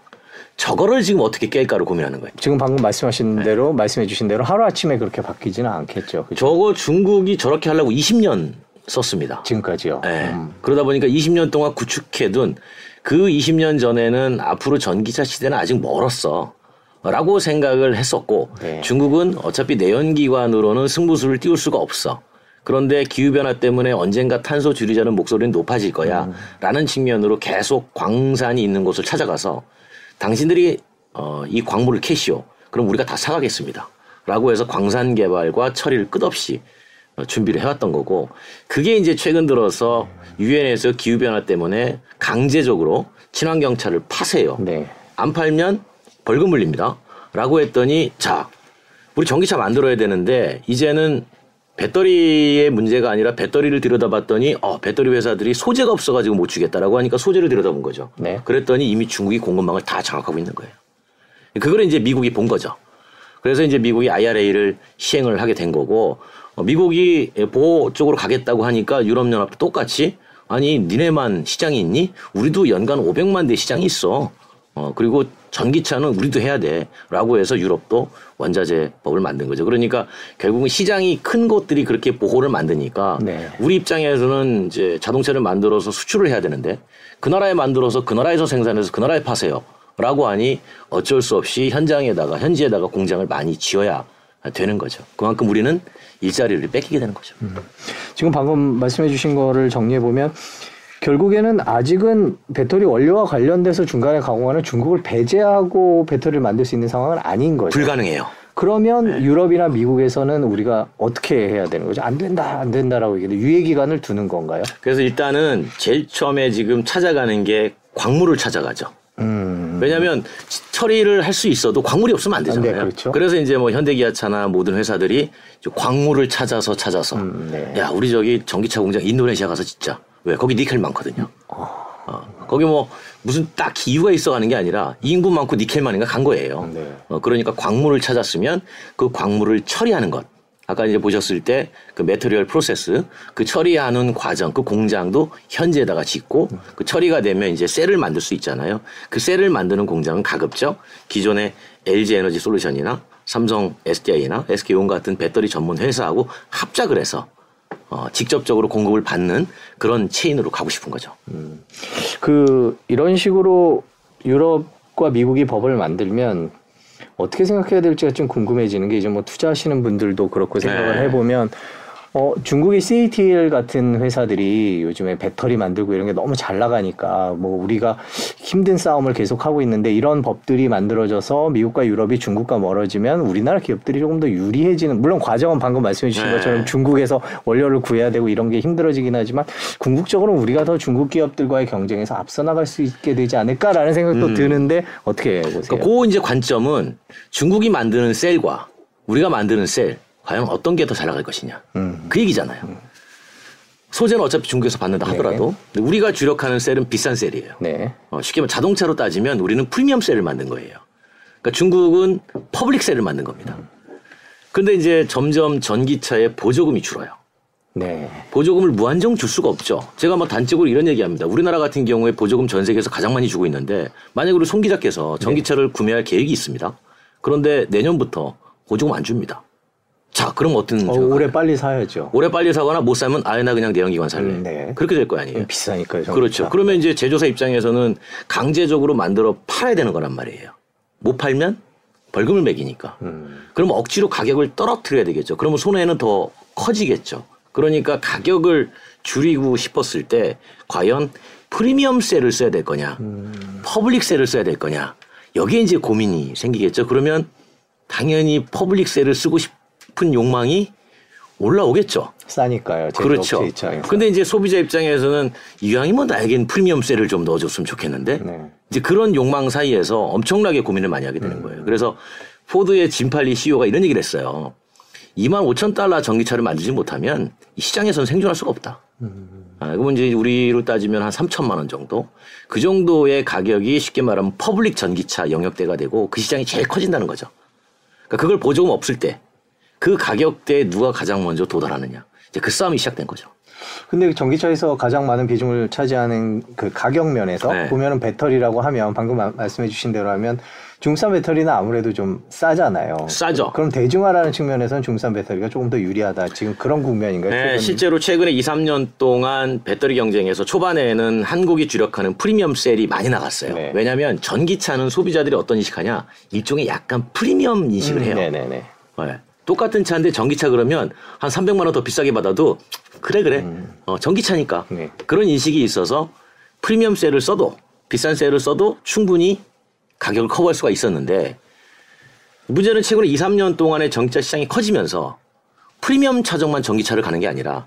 저거를 지금 어떻게 깰까를 고민하는 거예요. 지금 방금 말씀하신 네. 대로 말씀해 주신 대로 하루 아침에 그렇게 바뀌지는 않겠죠. 그렇죠? 저거 중국이 저렇게 하려고 20년 썼습니다. 지금까지요. 네. 음. 그러다 보니까 20년 동안 구축해둔 그 20년 전에는 앞으로 전기차 시대는 아직 멀었어. 라고 생각을 했었고 네. 중국은 어차피 내연기관으로는 승부수를 띄울 수가 없어. 그런데 기후변화 때문에 언젠가 탄소 줄이자는 목소리는 높아질 거야. 음. 라는 측면으로 계속 광산이 있는 곳을 찾아가서 당신들이 어, 이 광물을 캐시오. 그럼 우리가 다 사가겠습니다. 라고 해서 광산 개발과 처리를 끝없이 어, 준비를 해왔던 거고 그게 이제 최근 들어서 유엔에서 기후 변화 때문에 강제적으로 친환경 차를 파세요. 네. 안 팔면 벌금 물립니다. 라고 했더니 자 우리 전기차 만들어야 되는데 이제는 배터리의 문제가 아니라 배터리를 들여다봤더니 어 배터리 회사들이 소재가 없어가지고 못 주겠다라고 하니까 소재를 들여다본 거죠. 네. 그랬더니 이미 중국이 공급망을 다 장악하고 있는 거예요. 그걸 이제 미국이 본 거죠. 그래서 이제 미국이 IRA를 시행을 하게 된 거고 어, 미국이 보호 쪽으로 가겠다고 하니까 유럽연합도 똑같이 아니 니네만 시장이 있니? 우리도 연간 500만 대 시장이 있어. 어 그리고 전기차는 우리도 해야 돼 라고 해서 유럽도 원자재 법을 만든 거죠. 그러니까 결국은 시장이 큰 곳들이 그렇게 보호를 만드니까 네. 우리 입장에서는 이제 자동차를 만들어서 수출을 해야 되는데 그 나라에 만들어서 그 나라에서 생산해서 그 나라에 파세요. 라고 하니 어쩔 수 없이 현장에다가 현지에다가 공장을 많이 지어야 되는 거죠. 그만큼 우리는 일자리를 뺏기게 되는 거죠. 음. 지금 방금 말씀해 주신 거를 정리해 보면 결국에는 아직은 배터리 원료와 관련돼서 중간에 가공하는 중국을 배제하고 배터리를 만들 수 있는 상황은 아닌 거죠. 불가능해요. 그러면 네. 유럽이나 미국에서는 우리가 어떻게 해야 되는 거죠? 안 된다, 안 된다라고 얘기해도 유예 기간을 두는 건가요? 그래서 일단은 제일 처음에 지금 찾아가는 게 광물을 찾아가죠. 음. 왜냐하면 처리를 할 수 있어도 광물이 없으면 안 되잖아요. 네, 그렇죠. 그래서 이제 뭐 현대기아차나 모든 회사들이 광물을 찾아서 찾아서 음, 네. 야 우리 저기 전기차 공장 인도네시아 가서 진짜 왜 거기 니켈 많거든요. 어. 어. 거기 뭐 무슨 딱히 이유가 있어 가는 게 아니라 인구 많고 니켈 많으니까 간 거예요. 네. 어, 그러니까 광물을 찾았으면 그 광물을 처리하는 것 아까 이제 보셨을 때 그 material process 그 처리하는 과정 그 공장도 현지에다가 짓고 그 처리가 되면 이제 셀을 만들 수 있잖아요. 그 셀을 만드는 공장은 가급적 기존의 LG 에너지 솔루션이나 삼성 SDI나 SK온 같은 배터리 전문 회사하고 합작을 해서 어, 직접적으로 공급을 받는 그런 체인으로 가고 싶은 거죠. 음. 그 이런 식으로 유럽과 미국이 법을 만들면 어떻게 생각해야 될지가 좀 궁금해지는 게 이제 뭐 투자하시는 분들도 그렇고 생각을 네. 해보면 어, 중국의 CATL 같은 회사들이 요즘에 배터리 만들고 이런 게 너무 잘 나가니까 뭐 우리가 힘든 싸움을 계속하고 있는데 이런 법들이 만들어져서 미국과 유럽이 중국과 멀어지면 우리나라 기업들이 조금 더 유리해지는 물론 과정은 방금 말씀해 주신 네. 것처럼 중국에서 원료를 구해야 되고 이런 게 힘들어지긴 하지만 궁극적으로 우리가 더 중국 기업들과의 경쟁에서 앞서 나갈 수 있게 되지 않을까라는 생각도 음. 드는데 어떻게 보세요? 그러니까 그 이제 관점은 중국이 만드는 셀과 우리가 만드는 셀 과연 어떤 게 더 잘 나갈 것이냐. 음. 그 얘기잖아요. 음. 소재는 어차피 중국에서 받는다 네. 하더라도 네. 우리가 주력하는 셀은 비싼 셀이에요. 네. 어, 쉽게 말하면 자동차로 따지면 우리는 프리미엄 셀을 만든 거예요. 그러니까 중국은 public 셀을 만든 겁니다. 그런데 이제 점점 전기차의 보조금이 줄어요. 네. 보조금을 무한정 줄 수가 없죠. 제가 뭐 단적으로 이런 얘기합니다. 우리나라 같은 경우에 보조금 전 세계에서 가장 많이 주고 있는데 만약 우리 송 기자께서 전기차를 네. 구매할 계획이 있습니다. 그런데 내년부터 보조금 안 줍니다. 자, 그럼 어떤 어, 올해 빨리 사야죠. 올해 빨리 사거나 못 사면 아예 나 그냥 내연기관 살래. 음, 네. 그렇게 될 거 아니에요. 비싸니까요. 그렇죠. 그러면 이제 제조사 입장에서는 강제적으로 만들어 팔아야 되는 거란 말이에요. 못 팔면 벌금을 매기니까. 음. 그럼 억지로 가격을 떨어뜨려야 되겠죠. 그러면 손해는 더 커지겠죠. 그러니까 가격을 줄이고 싶었을 때 과연 프리미엄 셀을 써야 될 거냐, 음. public 셀을 써야 될 거냐. 여기에 이제 고민이 생기겠죠. 그러면 당연히 public 셀을 쓰고 싶 싶은 욕망이 올라오겠죠. 싸니까요. 그렇죠. 근데 이제 소비자 입장에서는 이왕이면 나에겐 프리미엄 셀을 좀 넣어줬으면 좋겠는데 네. 이제 그런 욕망 사이에서 엄청나게 고민을 많이 하게 되는 음. 거예요. 그래서 포드의 짐 팔리 CEO가 이런 얘기를 했어요. 2만 5천 달러 전기차를 만들지 못하면 이 시장에서는 생존할 수가 없다. 음. 아, 그러면 이제 우리로 따지면 한 3천만 원 정도. 그 정도의 가격이 쉽게 말하면 public 전기차 영역대가 되고 그 시장이 제일 커진다는 거죠. 그러니까 그걸 보조금 없을 때 그 가격대에 누가 가장 먼저 도달하느냐. 이제 그 싸움이 시작된 거죠. 근데 전기차에서 가장 많은 비중을 차지하는 그 가격 면에서 네. 보면은 배터리라고 하면 방금 말씀해 주신 대로 하면 중국산 배터리는 아무래도 좀 싸잖아요. 싸죠. 그럼 대중화라는 측면에서는 중국산 배터리가 조금 더 유리하다. 지금 그런 국면인가요? 네, 실제로 최근에 2, 3년 동안 배터리 경쟁에서 초반에는 한국이 주력하는 프리미엄 셀이 많이 나갔어요. 네. 왜냐하면 전기차는 소비자들이 어떤 인식하냐? 일종의 약간 프리미엄 인식을 음, 해요. 네네네. 네. 똑같은 차인데 전기차 그러면 한 300만 원 더 비싸게 받아도 그래 그래 음. 어, 전기차니까 네. 그런 인식이 있어서 프리미엄 셀을 써도 비싼 셀을 써도 충분히 가격을 커버할 수가 있었는데 문제는 최근에 2, 3년 동안에 전기차 시장이 커지면서 프리미엄 차종만 전기차를 가는 게 아니라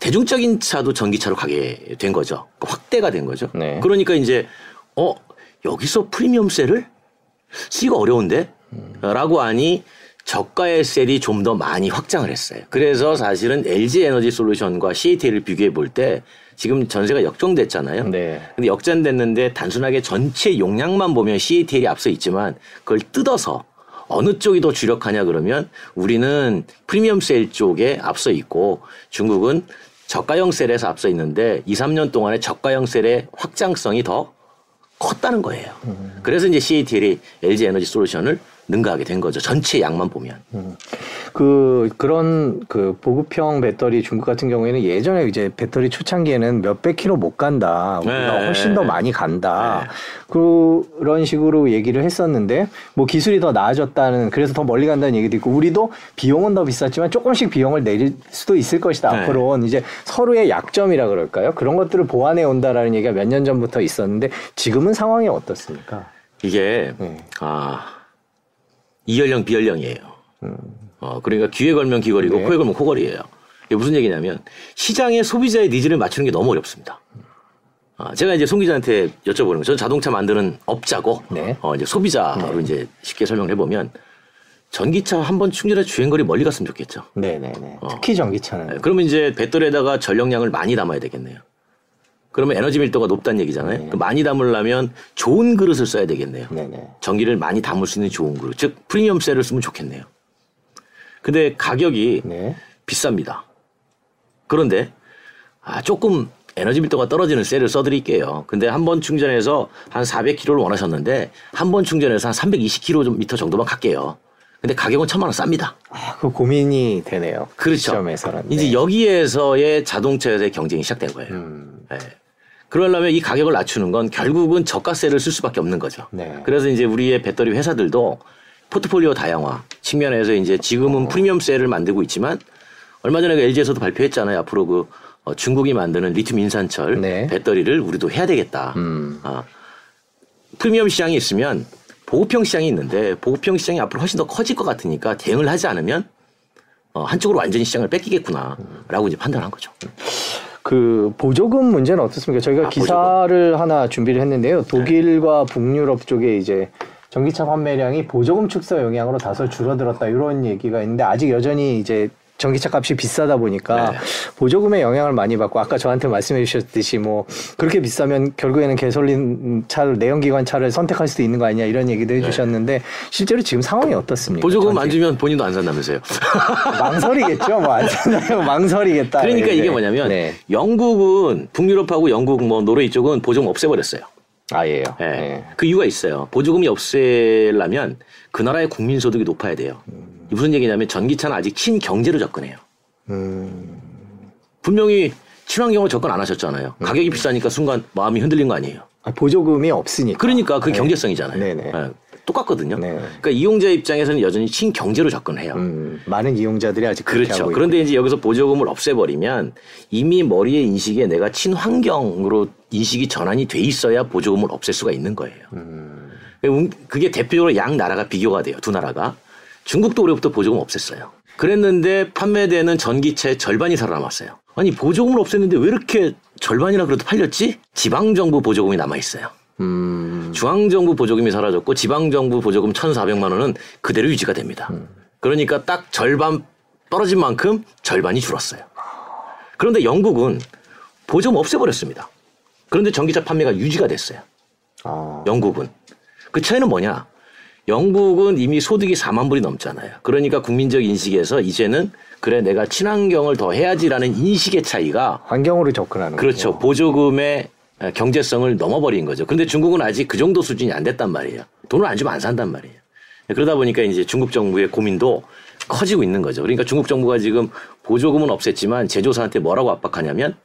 대중적인 차도 전기차로 가게 된 거죠. 그러니까 확대가 된 거죠. 네. 그러니까 이제 어 여기서 프리미엄 셀을 쓰기가 어려운데? 음. 라고 하니 저가의 셀이 좀 더 많이 확장을 했어요. 그래서 사실은 LG 에너지 솔루션과 CATL을 비교해 볼 때 지금 전세가 역종됐잖아요. 네. 근데 역전됐는데 단순하게 전체 용량만 보면 CATL이 앞서 있지만 그걸 뜯어서 어느 쪽이 더 주력하냐 그러면 우리는 프리미엄 셀 쪽에 앞서 있고 중국은 저가형 셀에서 앞서 있는데 2, 3년 동안에 저가형 셀의 확장성이 더 컸다는 거예요. 음. 그래서 이제 CATL이 LG 에너지 솔루션을 능가하게 된 거죠. 전체 양만 보면. 음. 그 그런 그 보급형 배터리 중국 같은 경우에는 예전에 이제 배터리 초창기에는 몇백 킬로 못 간다. 우리가 네. 훨씬 더 많이 간다. 네. 그런 식으로 얘기를 했었는데 뭐 기술이 더 나아졌다는 그래서 더 멀리 간다는 얘기도 있고 우리도 비용은 더 비쌌지만 조금씩 비용을 내릴 수도 있을 것이다. 네. 앞으로는 이제 서로의 약점이라 그럴까요? 그런 것들을 보완해 온다라는 얘기가 몇 년 전부터 있었는데 지금은 상황이 어떻습니까? 이게 네. 아 이현령 비현령이에요. 음. 어, 그러니까 귀에 걸면 귀걸이고 네. 코에 걸면 코걸이에요. 이게 무슨 얘기냐면 시장의 소비자의 needs를 맞추는 게 너무 어렵습니다. 아, 제가 이제 송 기자한테 여쭤보는 거예요. 저는 자동차 만드는 업자고 네. 어, 이제 소비자로 네. 이제 쉽게 설명을 해보면 전기차 한 번 충전해 주행거리 멀리 갔으면 좋겠죠. 네네네. 네, 네. 어. 특히 전기차는. 네, 그러면 이제 배터리에다가 전력량을 많이 담아야 되겠네요. 그러면 에너지 밀도가 높다는 얘기잖아요. 네. 그 많이 담으려면 좋은 그릇을 써야 되겠네요. 네네. 전기를 많이 담을 수 있는 좋은 그릇. 즉 프리미엄 셀을 쓰면 좋겠네요. 근데 가격이 네. 비쌉니다. 그런데 아, 조금 에너지 밀도가 떨어지는 셀을 써드릴게요. 근데 한 번 충전해서 한 400km를 원하셨는데 한 번 충전해서 한 320km 정도만 갈게요. 근데 가격은 천만 원 쌉니다. 아, 그 고민이 되네요. 그렇죠. 시점에서는. 이제 네. 여기에서의 자동차에서의 경쟁이 시작된 거예요. 음. 네. 그러려면 이 가격을 낮추는 건 결국은 저가세를 쓸 수밖에 없는 거죠. 네. 그래서 이제 우리의 배터리 회사들도 포트폴리오 다양화 측면에서 이제 지금은 어. 프리미엄세를 만들고 있지만 얼마 전에 그 LG에서도 발표했잖아요. 앞으로 그 어, 중국이 만드는 리튬 인산철 네. 배터리를 우리도 해야 되겠다. 음. 아, 프리미엄 시장이 있으면 보급형 시장이 있는데 보급형 시장이 앞으로 훨씬 더 커질 것 같으니까 대응을 하지 않으면 어, 한쪽으로 완전히 시장을 뺏기겠구나라고 이제 판단한 거죠. 그 보조금 문제는 어떻습니까? 저희가 아, 기사를 보조금. 하나 준비를 했는데요. 독일과 네. 북유럽 쪽에 이제 전기차 판매량이 보조금 축소 영향으로 다소 줄어들었다 이런 얘기가 있는데 아직 여전히 이제 전기차 값이 비싸다 보니까 네. 보조금의 영향을 많이 받고 아까 저한테 말씀해 주셨듯이 뭐 그렇게 비싸면 결국에는 개솔린 차를 내연기관 차를 선택할 수도 있는 거 아니냐 이런 얘기도 해 주셨는데 네. 실제로 지금 상황이 어떻습니까? 보조금 안 주면 본인도 안 산다면서요. 망설이겠죠. 뭐 안 산다면 망설이겠다. 그러니까 이게 뭐냐면 네. 영국은 북유럽하고 영국 뭐 노르웨이 쪽은 보조금 없애버렸어요. 아예요. 네. 네. 그 이유가 있어요. 보조금이 없애려면 그 나라의 국민 소득이 높아야 돼요. 음. 무슨 얘기냐면 전기차는 아직 친경제로 접근해요. 음. 분명히 친환경으로 접근 안 하셨잖아요. 음. 가격이 비싸니까 순간 마음이 흔들린 거 아니에요. 아, 보조금이 없으니까. 그러니까 그 네. 경제성이잖아요. 네네. 네. 똑같거든요. 네. 그러니까 이용자 입장에서는 여전히 친경제로 접근해요. 음, 많은 이용자들이 아직 그렇죠. 그런데 이제 여기서 보조금을 없애버리면 이미 머리의 인식에 내가 친환경으로 인식이 전환이 돼 있어야 보조금을 없앨 수가 있는 거예요. 음. 그게 대표적으로 양 나라가 비교가 돼요. 두 나라가. 중국도 올해부터 보조금 없앴어요. 그랬는데 판매되는 전기차의 절반이 살아남았어요. 아니 보조금을 없앴는데 왜 이렇게 절반이나 그래도 팔렸지? 지방 정부 보조금이 남아 있어요. 음... 중앙 정부 보조금이 사라졌고 지방 정부 보조금 1,400만 원은 그대로 유지가 됩니다. 음... 그러니까 딱 절반 떨어진 만큼 절반이 줄었어요. 그런데 영국은 보조금 없애버렸습니다. 그런데 전기차 판매가 유지가 됐어요. 아... 영국은. 그 차이는 뭐냐? 영국은 이미 소득이 4만 불이 넘잖아요. 그러니까 국민적 인식에서 이제는 그래 내가 친환경을 더 해야지라는 인식의 차이가 환경으로 접근하는 그렇죠. 거죠. 보조금의 경제성을 넘어버린 거죠. 근데 중국은 아직 그 정도 수준이 안 됐단 말이에요. 돈을 안 주면 안 산단 말이에요. 그러다 보니까 이제 중국 정부의 고민도 커지고 있는 거죠. 그러니까 중국 정부가 지금 보조금은 없앴지만 제조사한테 뭐라고 압박하냐면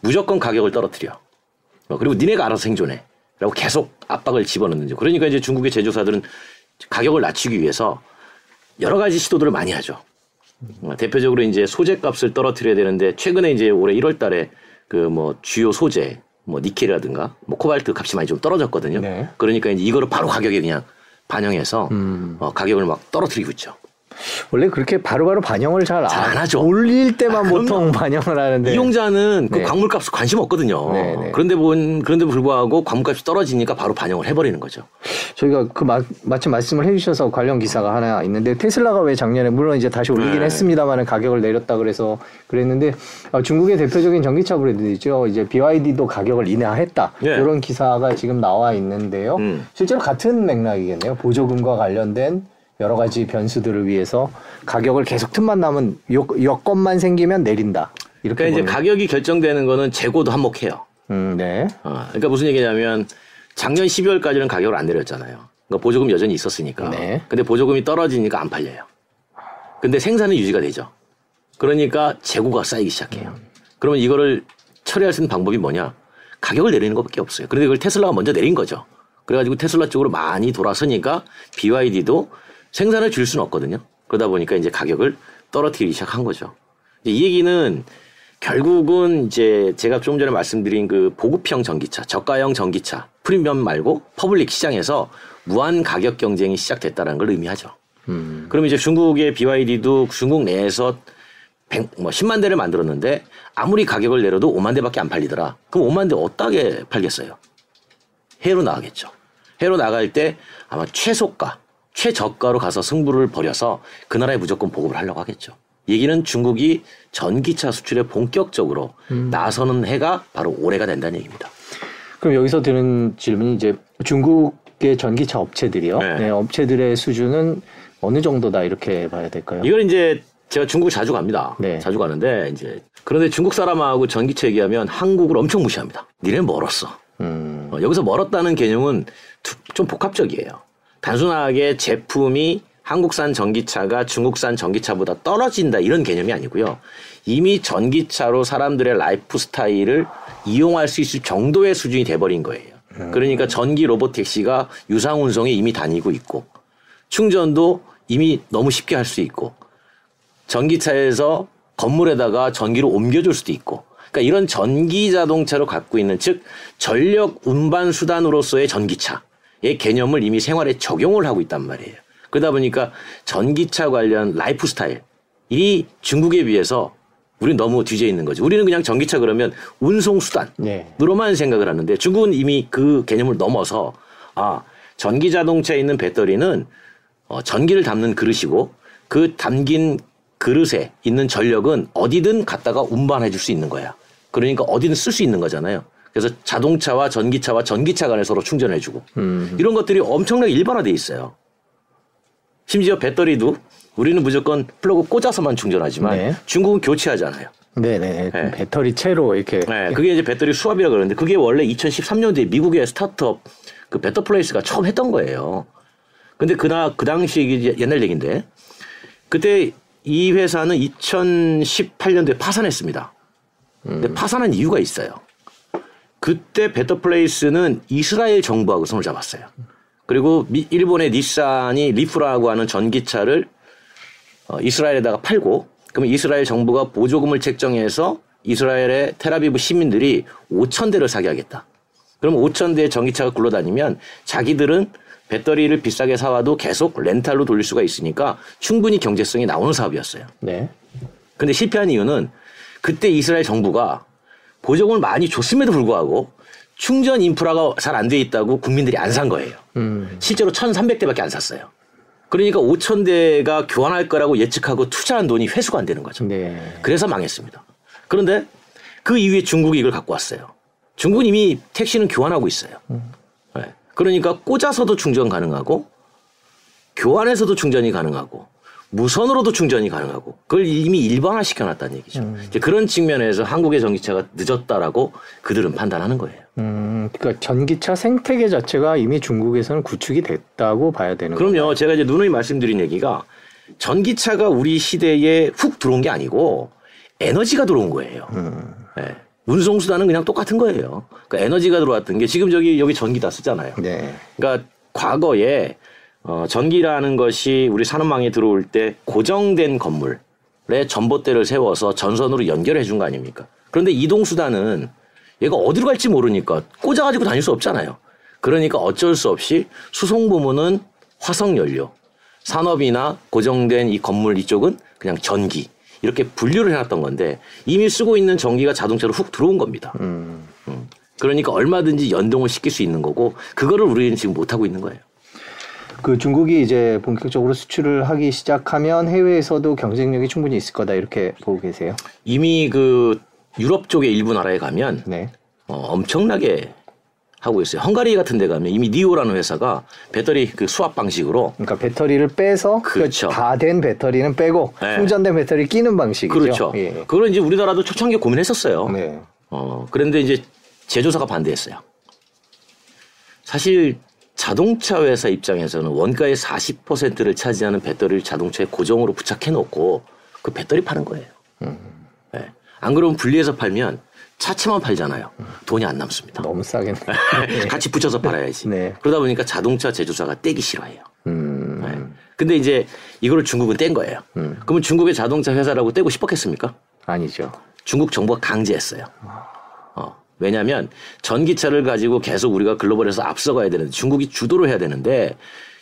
무조건 가격을 떨어뜨려. 그리고 니네가 알아서 생존해. 라고 계속 압박을 집어넣는 거죠. 그러니까 이제 중국의 제조사들은 가격을 낮추기 위해서 여러 가지 시도들을 많이 하죠. 어, 대표적으로 이제 소재 값을 떨어뜨려야 되는데 최근에 이제 올해 1월 달에 그 뭐 주요 소재 뭐 니켈이라든가 뭐 코발트 값이 많이 좀 떨어졌거든요. 네. 그러니까 이제 이거를 바로 가격에 그냥 반영해서 음. 어, 가격을 막 떨어뜨리고 있죠. 원래 그렇게 바로바로 반영을 잘안 하죠. 올릴 때만 아, 보통 반영을 하는데 이용자는 그 네. 광물값 관심 없거든요. 네, 네. 그런데 본 그런데 불구하고 광물값이 떨어지니까 바로 반영을 해버리는 거죠. 저희가 그 마, 마침 말씀을 해주셔서 관련 기사가 하나 있는데 테슬라가 왜 작년에 물론 이제 다시 올리긴 네. 했습니다만은 가격을 내렸다 그래서 그랬는데 어, 중국의 대표적인 전기차 브랜드죠. 이제 BYD도 가격을 인하했다 네. 이런 기사가 지금 나와 있는데요. 음. 실제로 같은 맥락이겠네요. 보조금과 관련된 여러 가지 변수들을 위해서 가격을 계속 틈만 남은 요, 여건만 생기면 내린다. 이렇게 그러니까 이제 가격이 결정되는 거는 재고도 한몫해요. 음, 네. 어, 그러니까 무슨 얘기냐면 작년 12월까지는 가격을 안 내렸잖아요. 그러니까 보조금 여전히 있었으니까. 네. 근데 보조금이 떨어지니까 안 팔려요. 근데 생산은 유지가 되죠. 그러니까 재고가 쌓이기 시작해요. 음. 그러면 이거를 처리할 수 있는 방법이 뭐냐? 가격을 내리는 것밖에 없어요. 그런데 그걸 테슬라가 먼저 내린 거죠. 그래가지고 테슬라 쪽으로 많이 돌아서니까 BYD도 생산을 줄 수는 없거든요. 그러다 보니까 이제 가격을 떨어뜨리기 시작한 거죠. 이 얘기는 결국은 이제 제가 좀 전에 말씀드린 그 보급형 전기차, 저가형 전기차, 프리미엄 말고 public 시장에서 무한 가격 경쟁이 시작됐다는 걸 의미하죠. 음. 그럼 이제 중국의 BYD도 중국 내에서 100, 뭐 10만 대를 만들었는데 아무리 가격을 내려도 5만 대밖에 안 팔리더라. 그럼 5만 대 어떻게 팔겠어요? 해로 나가겠죠. 해로 나갈 때 아마 최소가 최저가로 가서 승부를 벌여서 그 나라에 무조건 보급을 하려고 하겠죠. 얘기는 중국이 전기차 수출에 본격적으로 음. 나서는 해가 바로 올해가 된다는 얘기입니다. 그럼 여기서 드는 질문이 이제 중국의 전기차 업체들이요. 네. 네, 업체들의 수준은 어느 정도다 이렇게 봐야 될까요? 이건 이제 제가 중국 자주 갑니다. 네. 자주 가는데 이제 그런데 중국 사람하고 전기차 얘기하면 한국을 엄청 무시합니다. 니네 멀었어. 음. 어, 여기서 멀었다는 개념은 좀 복합적이에요. 단순하게 제품이 한국산 전기차가 중국산 전기차보다 떨어진다 이런 개념이 아니고요. 이미 전기차로 사람들의 라이프 스타일을 이용할 수 있을 정도의 수준이 돼버린 거예요. 음. 그러니까 전기 로봇 택시가 유상 운송에 이미 다니고 있고 충전도 이미 너무 쉽게 할 수 있고 전기차에서 건물에다가 전기를 옮겨줄 수도 있고 그러니까 이런 전기 자동차로 갖고 있는 즉 전력 운반 수단으로서의 전기차의 개념을 이미 생활에 적용을 하고 있단 말이에요. 그러다 보니까 전기차 관련 라이프 스타일이 중국에 비해서 우리는 너무 뒤져 있는 거죠. 우리는 그냥 전기차 그러면 운송 수단으로만 네. 생각을 하는데 중국은 이미 그 개념을 넘어서 아 전기 자동차에 있는 배터리는 어, 전기를 담는 그릇이고 그 담긴 그릇에 있는 전력은 어디든 갖다가 운반해 줄 수 있는 거야. 그러니까 어디든 쓸 수 있는 거잖아요. 그래서 자동차와 전기차와 전기차 간에 서로 충전해 주고 음. 이런 것들이 엄청나게 일반화돼 있어요. 심지어 배터리도 우리는 무조건 플러그 꽂아서만 충전하지만 네. 중국은 교체하잖아요. 네네. 네. 배터리 채로 이렇게. 네. 그게 이제 배터리 swap이라 그러는데 그게 원래 2013년도에 미국의 스타트업 그 베터플레이스가 처음 했던 거예요. 근데 그나 그 당시 옛날 얘기인데 그때 이 회사는 2018년도에 파산했습니다. 근데 음. 파산한 이유가 있어요. 그때 베터플레이스는 이스라엘 정부하고 손을 잡았어요. 그리고 미, 일본의 닛산이 리프라고 하는 전기차를 어, 이스라엘에다가 팔고 그러면 이스라엘 정부가 보조금을 책정해서 이스라엘의 텔아비브 시민들이 5천 대를 사게 하겠다. 그럼 5천 대의 전기차가 굴러다니면 자기들은 배터리를 비싸게 사와도 계속 렌탈로 돌릴 수가 있으니까 충분히 경제성이 나오는 사업이었어요. 네. 근데 실패한 이유는 그때 이스라엘 정부가 보조금을 많이 줬음에도 불구하고 충전 인프라가 잘 안 돼 있다고 국민들이 안 산 거예요. 음. 실제로 1,300대밖에 안 샀어요. 그러니까 5,000대가 교환할 거라고 예측하고 투자한 돈이 회수가 안 되는 거죠. 네. 그래서 망했습니다. 그런데 그 이후에 중국이 이걸 갖고 왔어요. 중국은 이미 택시는 교환하고 있어요. 음. 네. 그러니까 꽂아서도 충전 가능하고 교환해서도 충전이 가능하고 무선으로도 충전이 가능하고 그걸 이미 일반화 시켜놨다는 얘기죠. 음. 이제 그런 측면에서 한국의 전기차가 늦었다라고 그들은 판단하는 거예요. 음, 그러니까 전기차 생태계 자체가 이미 중국에서는 구축이 됐다고 봐야 되는 거예요. 그럼요. 제가 이제 누누이 말씀드린 얘기가 전기차가 우리 시대에 훅 들어온 게 아니고 에너지가 들어온 거예요. 음. 네. 운송수단은 그냥 똑같은 거예요. 그러니까 에너지가 들어왔던 게 지금 저기 여기 전기 다 쓰잖아요. 네. 그러니까 과거에 어, 전기라는 것이 우리 산업망에 들어올 때 고정된 건물에 전봇대를 세워서 전선으로 연결해 준 거 아닙니까? 그런데 이동수단은 얘가 어디로 갈지 모르니까 꽂아가지고 다닐 수 없잖아요. 그러니까 어쩔 수 없이 수송 부문은 화석연료, 산업이나 고정된 이 건물 이쪽은 그냥 전기 이렇게 분류를 해놨던 건데 이미 쓰고 있는 전기가 자동차로 훅 들어온 겁니다. 음. 음. 그러니까 얼마든지 연동을 시킬 수 있는 거고 그거를 우리는 지금 못 하고 있는 거예요. 그 중국이 이제 본격적으로 수출을 하기 시작하면 해외에서도 경쟁력이 충분히 있을 거다 이렇게 보고 계세요? 이미 그 유럽 쪽의 일부 나라에 가면 네. 어, 엄청나게 하고 있어요. 헝가리 같은 데 가면 이미 니오라는 회사가 배터리 그 수압 방식으로 그러니까 배터리를 빼서 그 그렇죠. 다된 배터리는 빼고 네. 충전된 배터리 끼는 방식이죠. 그렇죠. 예. 그걸 이제 우리나라도 초창기에 고민했었어요. 네. 어, 그런데 이제 제조사가 반대했어요. 사실 자동차 회사 입장에서는 원가의 40%를 차지하는 배터리를 자동차에 고정으로 부착해 놓고 그 배터리 파는 거예요. 음. 네. 안 그러면 분리해서 팔면 차체만 팔잖아요. 돈이 안 남습니다. 너무 싸겠네. 같이 붙여서 팔아야지. 네. 그러다 보니까 자동차 제조사가 떼기 싫어해요. 음. 네. 근데 이제 이거를 중국은 뗀 거예요. 음. 그러면 중국의 자동차 회사라고 떼고 싶었겠습니까? 아니죠. 중국 정부가 강제했어요. 어. 왜냐하면 전기차를 가지고 계속 우리가 글로벌에서 앞서가야 되는데 중국이 주도를 해야 되는데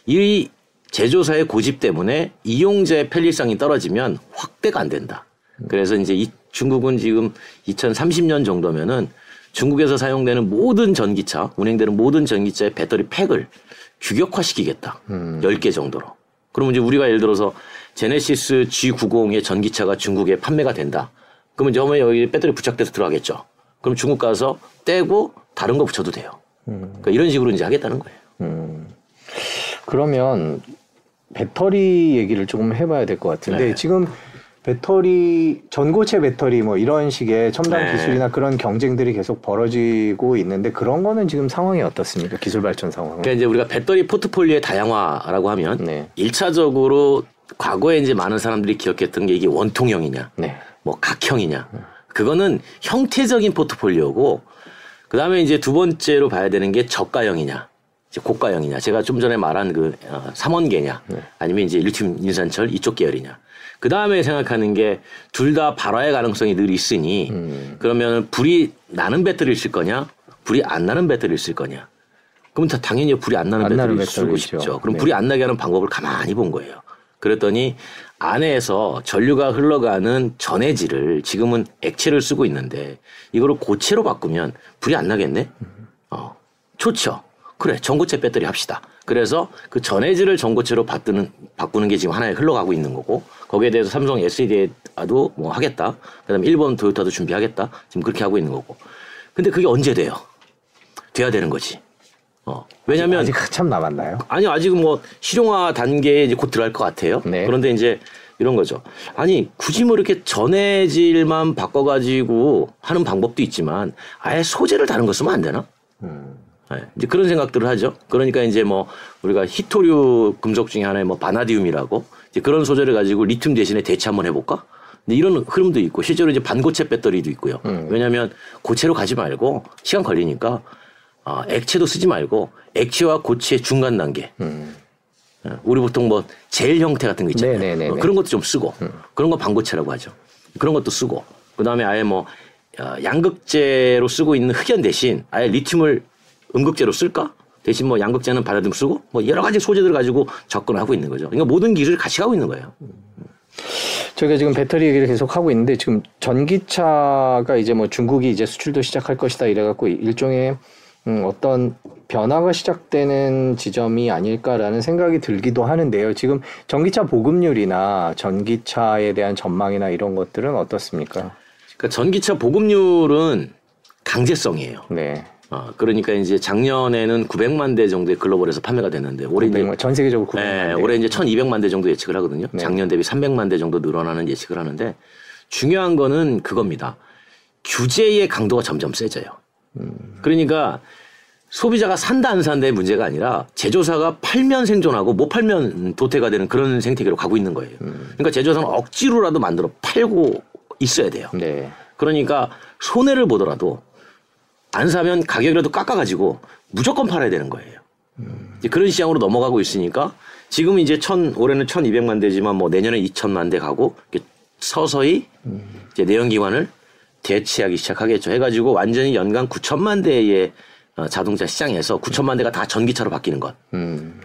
이 제조사의 고집 때문에 이용자의 편리성이 떨어지면 확대가 안 된다. 그래서 이제 이 중국은 지금 2030년 정도면은 중국에서 사용되는 모든 전기차, 운행되는 모든 전기차의 배터리 팩을 규격화시키겠다. 음. 10개 정도로. 그러면 이제 우리가 예를 들어서 제네시스 G90의 전기차가 중국에 판매가 된다. 그러면 이제 어머니 여기 배터리 부착돼서 들어가겠죠. 그럼 중국 가서 떼고 다른 거 붙여도 돼요. 음. 그러니까 이런 식으로 이제 하겠다는 거예요. 음. 그러면 배터리 얘기를 조금 해봐야 될 것 같은데 네. 지금 배터리 전고체 배터리 뭐 이런 식의 첨단 네. 기술이나 그런 경쟁들이 계속 벌어지고 있는데 그런 거는 지금 상황이 어떻습니까? 기술 발전 상황은? 그러니까 이제 우리가 배터리 포트폴리오의 다양화라고 하면 네. 1차적으로 과거에 이제 많은 사람들이 기억했던 게 이게 원통형이냐, 네. 뭐 각형이냐. 그거는 형태적인 포트폴리오고 그다음에 이제 두 번째로 봐야 되는 게 저가형이냐. 이제 고가형이냐. 제가 좀 전에 말한 그 어, 삼원계냐. 네. 아니면 이제 리튬 인산철 이쪽 계열이냐. 그 다음에 생각하는 게 둘 다 발화의 가능성이 늘 있으니 음. 그러면 불이 나는 배터리를 쓸 거냐, 불이 안 나는 배터리를 쓸 거냐. 그럼 다 당연히 불이 안 나는 안 배터리를 나는 쓰고 싶죠. 그럼 네. 불이 안 나게 하는 방법을 가만히 본 거예요. 그랬더니 안에서 전류가 흘러가는 전해질을 지금은 액체를 쓰고 있는데 이거를 고체로 바꾸면 불이 안 나겠네? 어, 좋죠. 그래, 전고체 배터리 합시다. 그래서 그 전해질을 전고체로 바꾸는, 바꾸는 게 지금 하나에 흘러가고 있는 거고 거기에 대해서 삼성 SDA도 뭐 하겠다. 그 다음에 일본 도요타도 준비하겠다. 지금 그렇게 하고 있는 거고. 근데 그게 언제 돼요? 돼야 되는 거지. 어. 왜냐면 아직 참 남았나요? 아니 아직은 뭐 실용화 단계에 이제 곧 들어갈 것 같아요. 네. 그런데 이제 이런 거죠. 아니 굳이 뭐 이렇게 전해질만 바꿔가지고 하는 방법도 있지만 아예 소재를 다른 거 쓰면 안 되나? 음. 네, 이제 그런 생각들을 하죠. 그러니까 이제 뭐 우리가 히토류 금속 중에 하나의 뭐 바나디움이라고 이제 그런 소재를 가지고 리튬 대신에 대체 한번 해볼까? 근데 이런 흐름도 있고 실제로 이제 반고체 배터리도 있고요. 음. 왜냐하면 고체로 가지 말고 시간 걸리니까 어, 액체도 쓰지 말고 액체와 고체 중간 단계. 음. 어, 우리 보통 뭐 젤 형태 같은 거 있잖아요. 네네네네. 어, 그런 것도 좀 쓰고 음. 그런 거 반고체라고 하죠. 그런 것도 쓰고 그 다음에 아예 뭐 어, 양극재로 쓰고 있는 흑연 대신 아예 리튬을 음극재로 쓸까? 대신 뭐 양극재는 바라듬 쓰고 뭐 여러 가지 소재들을 가지고 접근을 하고 있는 거죠. 그러니까 모든 기술이 같이 가고 있는 거예요. 저희가 지금 배터리 얘기를 계속 하고 있는데 지금 전기차가 이제 뭐 중국이 이제 수출도 시작할 것이다 이래갖고 일종의 음 어떤 변화가 시작되는 지점이 아닐까라는 생각이 들기도 하는데요. 지금 전기차 보급률이나 전기차에 대한 전망이나 이런 것들은 어떻습니까? 그러니까 전기차 보급률은 강제성이에요. 네. 어, 그러니까 이제 작년에는 900만 대 정도의 글로벌에서 판매가 됐는데 올해 900만, 이제 전 세계적으로 900만 네, 올해 이제 1,200만 대 정도 예측을 하거든요. 네. 작년 대비 300만 대 정도 늘어나는 예측을 하는데 중요한 거는 그겁니다. 규제의 강도가 점점 세져요. 음. 그러니까 소비자가 산다 안 산다의 문제가 아니라 제조사가 팔면 생존하고 못 팔면 도태가 되는 그런 생태계로 가고 있는 거예요. 음. 그러니까 제조사는 억지로라도 만들어 팔고 있어야 돼요. 네. 그러니까 손해를 보더라도 안 사면 가격이라도 깎아가지고 무조건 팔아야 되는 거예요. 음. 이제 그런 시장으로 넘어가고 있으니까 지금 이제 천 올해는 천이백만 대지만 뭐 내년에 이천만 대 가고 서서히 음. 이제 내연기관을 대체하기 시작하겠죠. 해가지고 완전히 연간 구천만 대의 어, 자동차 시장에서 구천만 대가 다 전기차로 바뀌는 것. 음.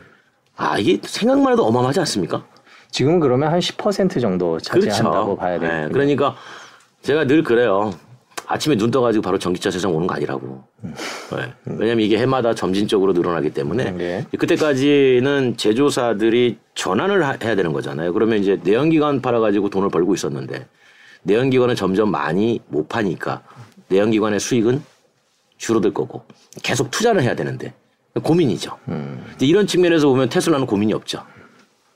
아 이게 생각만 해도 어마어마하지 않습니까? 지금은 그러면 한 10% 정도 차지한다고 그렇죠. 봐야 돼요. 네, 그러니까 제가 늘 그래요. 아침에 눈 떠가지고 바로 전기차 세상 오는 거 아니라고. 음. 네. 왜냐면 이게 해마다 점진적으로 늘어나기 때문에 네. 그때까지는 제조사들이 전환을 하, 해야 되는 거잖아요. 그러면 이제 내연기관 팔아가지고 돈을 벌고 있었는데 내연기관은 점점 많이 못 파니까 내연기관의 수익은 줄어들 거고 계속 투자를 해야 되는데 고민이죠. 음. 이런 측면에서 보면 테슬라는 고민이 없죠.